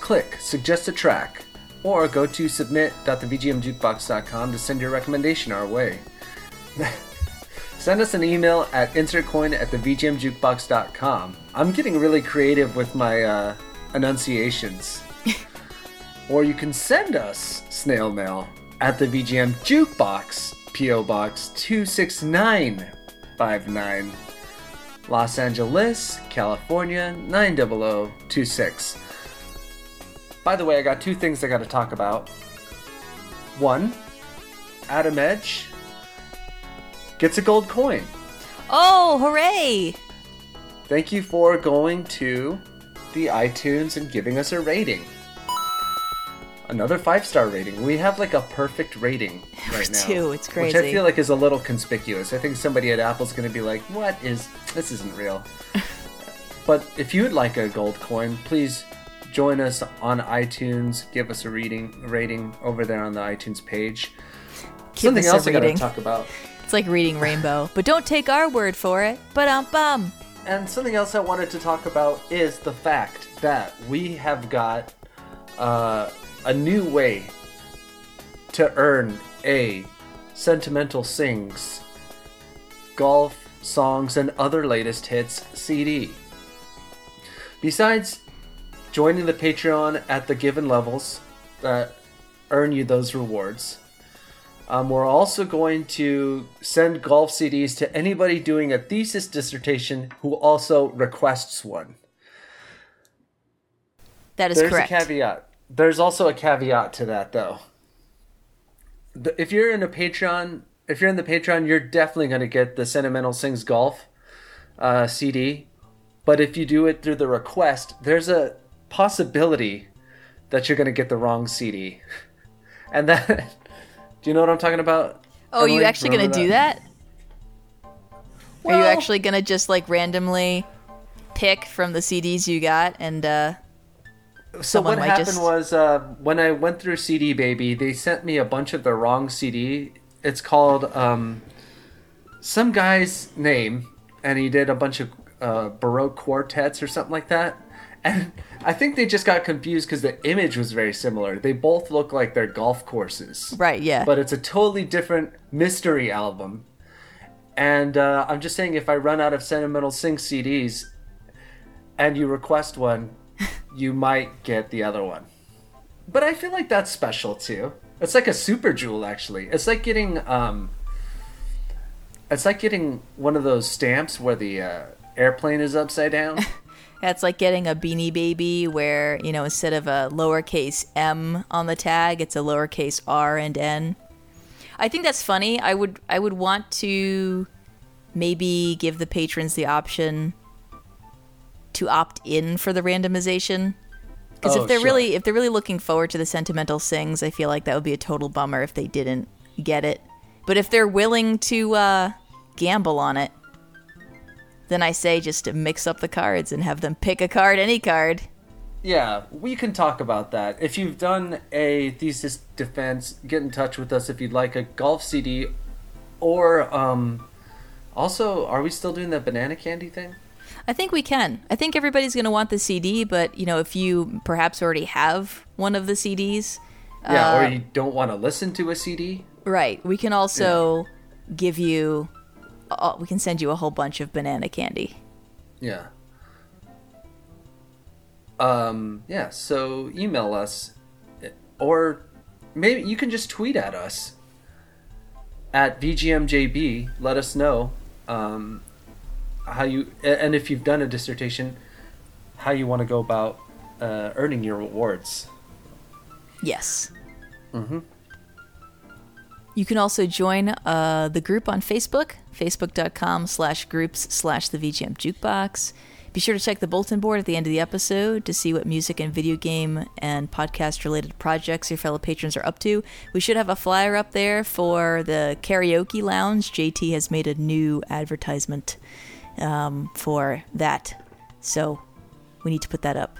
Click Suggest a Track, or go to submit.thevgmjukebox.com to send your recommendation our way. send us an email at insertcoin at thevgmjukebox.com. I'm getting really creative with my uh, enunciations. or you can send us snail mail at the VGM Jukebox, P.O. Box 26959, Los Angeles, California 90026. By the way, I got two things I got to talk about. One, Adam Edge gets a gold coin. Oh, hooray! Thank you for going to the iTunes and giving us a rating. Another five star rating. We have like a perfect rating right now. do, it's crazy. Which. I feel like is a little conspicuous. I think somebody at Apple's going to be like, "What is this? Isn't real." but if you would like a gold coin, please join us on iTunes. Give us a reading rating over there on the iTunes page. Give Something else I got to talk about. It's like reading Rainbow, but don't take our word for it. But um bum. And something else I wanted to talk about is the fact that we have got uh, a new way to earn a Sentimental Sings golf, songs, and other latest hits CD. Besides joining the Patreon at the given levels that earn you those rewards, um, we're also going to send golf CDs to anybody doing a thesis dissertation who also requests one. That is There's correct. There's a caveat. There's also a caveat to that, though. If you're in a Patreon, if you're in the Patreon, you're definitely going to get the Sentimental Sings Golf uh, CD. But if you do it through the request, there's a possibility that you're gonna get the wrong CD, and that. Do you know what I'm talking about? Oh, are you Emily? actually gonna Remember do that? are you actually gonna just like randomly pick from the CDs you got and uh So someone what might happened just- was uh, when I went through CD Baby, they sent me a bunch of the wrong CD. It's called um, some guy's name, and he did a bunch of uh, Baroque quartets or something like that. And I think they just got confused because the image was very similar. They both look like they're golf courses, right? Yeah. but it's a totally different mystery album. And uh, I'm just saying, if I run out of Sentimental Sing CDs, and you request one, you might get the other one. But I feel like that's special too. It's like a super jewel, actually. It's like getting um. It's like getting one of those stamps where the uh, airplane is upside down. That's like getting a beanie baby where, you know, instead of a lowercase m on the tag, it's a lowercase r and n. I think that's funny. I would I would want to maybe give the patrons the option to opt in for the randomization. Because Oh, if they're sure. really if they're really looking forward to the sentimental sings, I feel like that would be a total bummer if they didn't get it. But if they're willing to uh, gamble on it, then I say just to mix up the cards and have them pick a card, any card. Yeah, we can talk about that. If you've done a thesis defense, get in touch with us if you'd like a golf CD, or um, also, are we still doing the banana candy thing? I think we can. I think everybody's going to want the CD, but you know, if you perhaps already have one of the CDs, Yeah, Uh, or you don't want to listen to a CD. right? We can also give you. Uh, we can send you a whole bunch of banana candy. Yeah. Um. Yeah. So email us, or maybe you can just tweet at us at VGMJB. Let us know um, how you and if you've done a dissertation, how you want to go about uh, earning your rewards. Yes. Mm-hmm. You can also join uh, the group on Facebook, facebook.com slash groups slash the VGM Jukebox. Be sure to check the bulletin board at the end of the episode to see what music and video game and podcast related projects your fellow patrons are up to. We should have a flyer up there for the karaoke lounge. JT has made a new advertisement um, for that. So we need to put that up.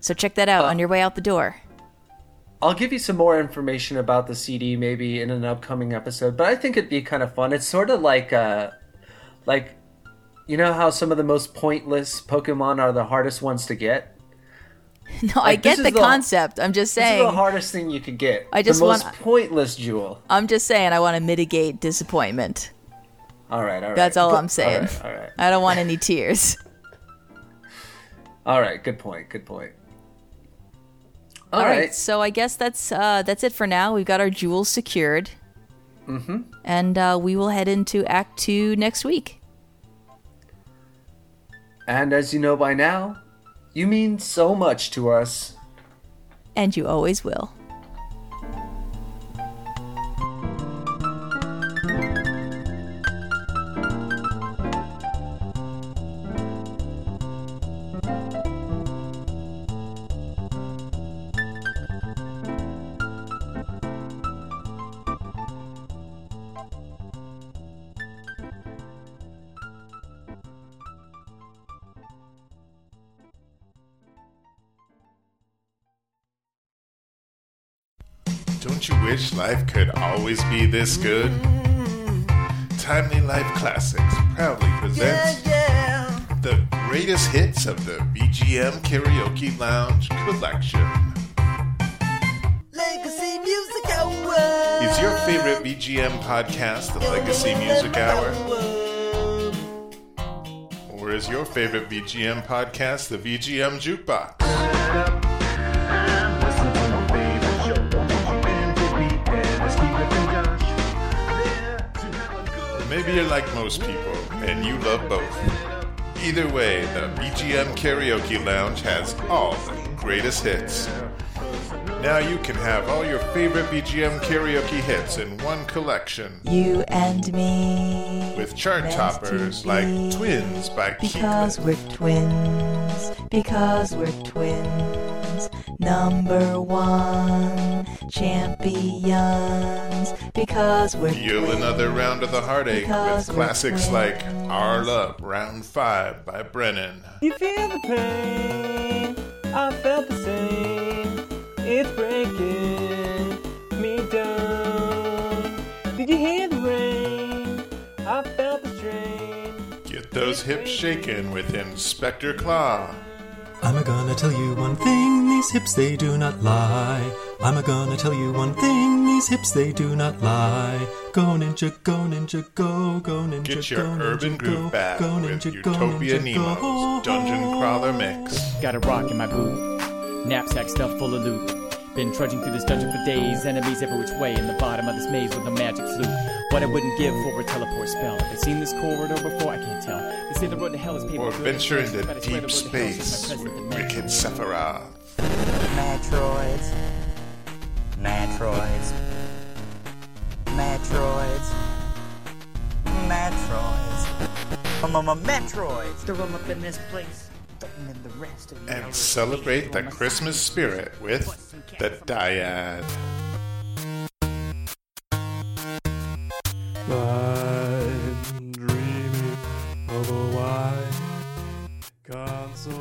So check that out Uh, on your way out the door. I'll give you some more information about the CD maybe in an upcoming episode, but I think it'd be kind of fun. It's sort of like uh like you know how some of the most pointless Pokemon are the hardest ones to get? No, I Like, this get the, the- concept. I'm just This is saying. the hardest thing you could get. I just the most want- pointless jewel. I'm just saying I want to mitigate disappointment. All right, all right. That's all But- I'm saying. All right, all right. I don't want any tears. All right, good point. Good point. All all right. right. So I guess that's uh, that's it for now. We've got our jewels secured. Mm-hmm. And uh, we will head into Act Two next week. And as you know by now, you mean so much to us. And you always will. Wish life could always be this good? Timely Life Classics proudly presents the greatest hits of the VGM Karaoke Lounge collection. Legacy Music Hour. Is your favorite VGM podcast the Legacy Music Hour? Or is your favorite VGM podcast the VGM Jukebox? Maybe you're like most people and you love both. Either way, the VGM Karaoke Lounge has all the greatest hits. Now you can have all your favorite VGM karaoke hits in one collection You and me. with chart toppers to like Twins by Because Keekman, we're twins. Because we're twins. Champions, number one champions, because we're Feel another round of the heartache with we're classics like twins. Our Love Round 5 by Brennan. You feel the pain, I felt the same. It's breaking me down. Did you hear the rain? I felt the strain. Get those hips shaking with Inspector Claw. I'm a gonna tell you one thing, these hips they do not lie. I'm a gonna tell you one thing, these hips they do not lie. Go ninja, go ninja, go, go ninja, Get your go ninja, urban go, groove back go with ninja, go, Utopia ninja, Nemo's go. Dungeon Crawler Mix. Got a rock in my boot. Knapsack stuffed full of loot. Been trudging through this dungeon for days. Enemies every which way in the bottom of this maze with a magic flute. What I wouldn't give for a teleport spell. Have they seen this corridor before? I can't tell. They say the road to hell is paved Or venture into intentions, but I swear deep the road to hell is space with. Wicked Sephiroth. Metroids. Metroids. Metroids. Metroids. Metroids. Throw them up in this place. And then the rest of you. And celebrate the Christmas spirit with the Dyad.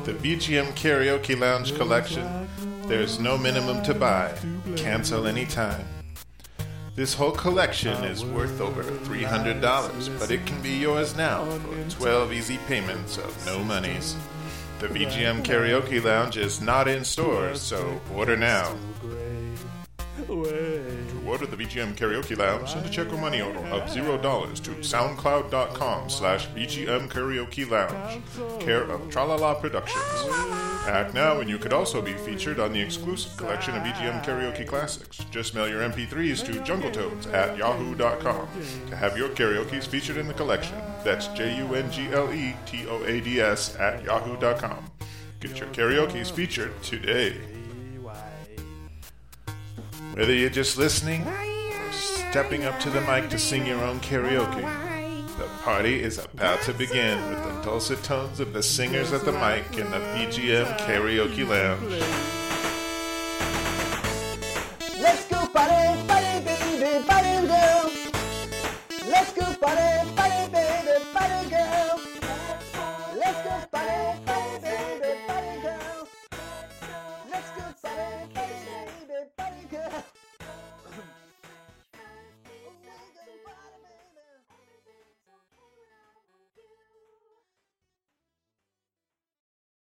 The BGM Karaoke Lounge collection. There's no minimum to buy. Cancel anytime. This whole collection is worth over $300, but it can be yours now for 12 easy payments of no monies. The VGM Karaoke Lounge is not in stores, so order now. Order the VGM Karaoke Lounge, send a check or money order of $0 to soundcloud.com slash VGM Karaoke Lounge, care of Tralala Productions. Act now and you could also be featured on the exclusive collection of VGM Karaoke Classics. Just mail your MP3s to jungletoads at yahoo.com to have your karaoke's featured in the collection. That's J-U-N-G-L-E T-O-A-D-S at yahoo.com. Get your karaoke's featured today. Whether you're just listening or stepping up to the mic to sing your own karaoke, the party is about to begin with the dulcet tones of the singers at the mic in the VGM Karaoke Lounge. Let's go party, party, baby, party, girl. Let's go party,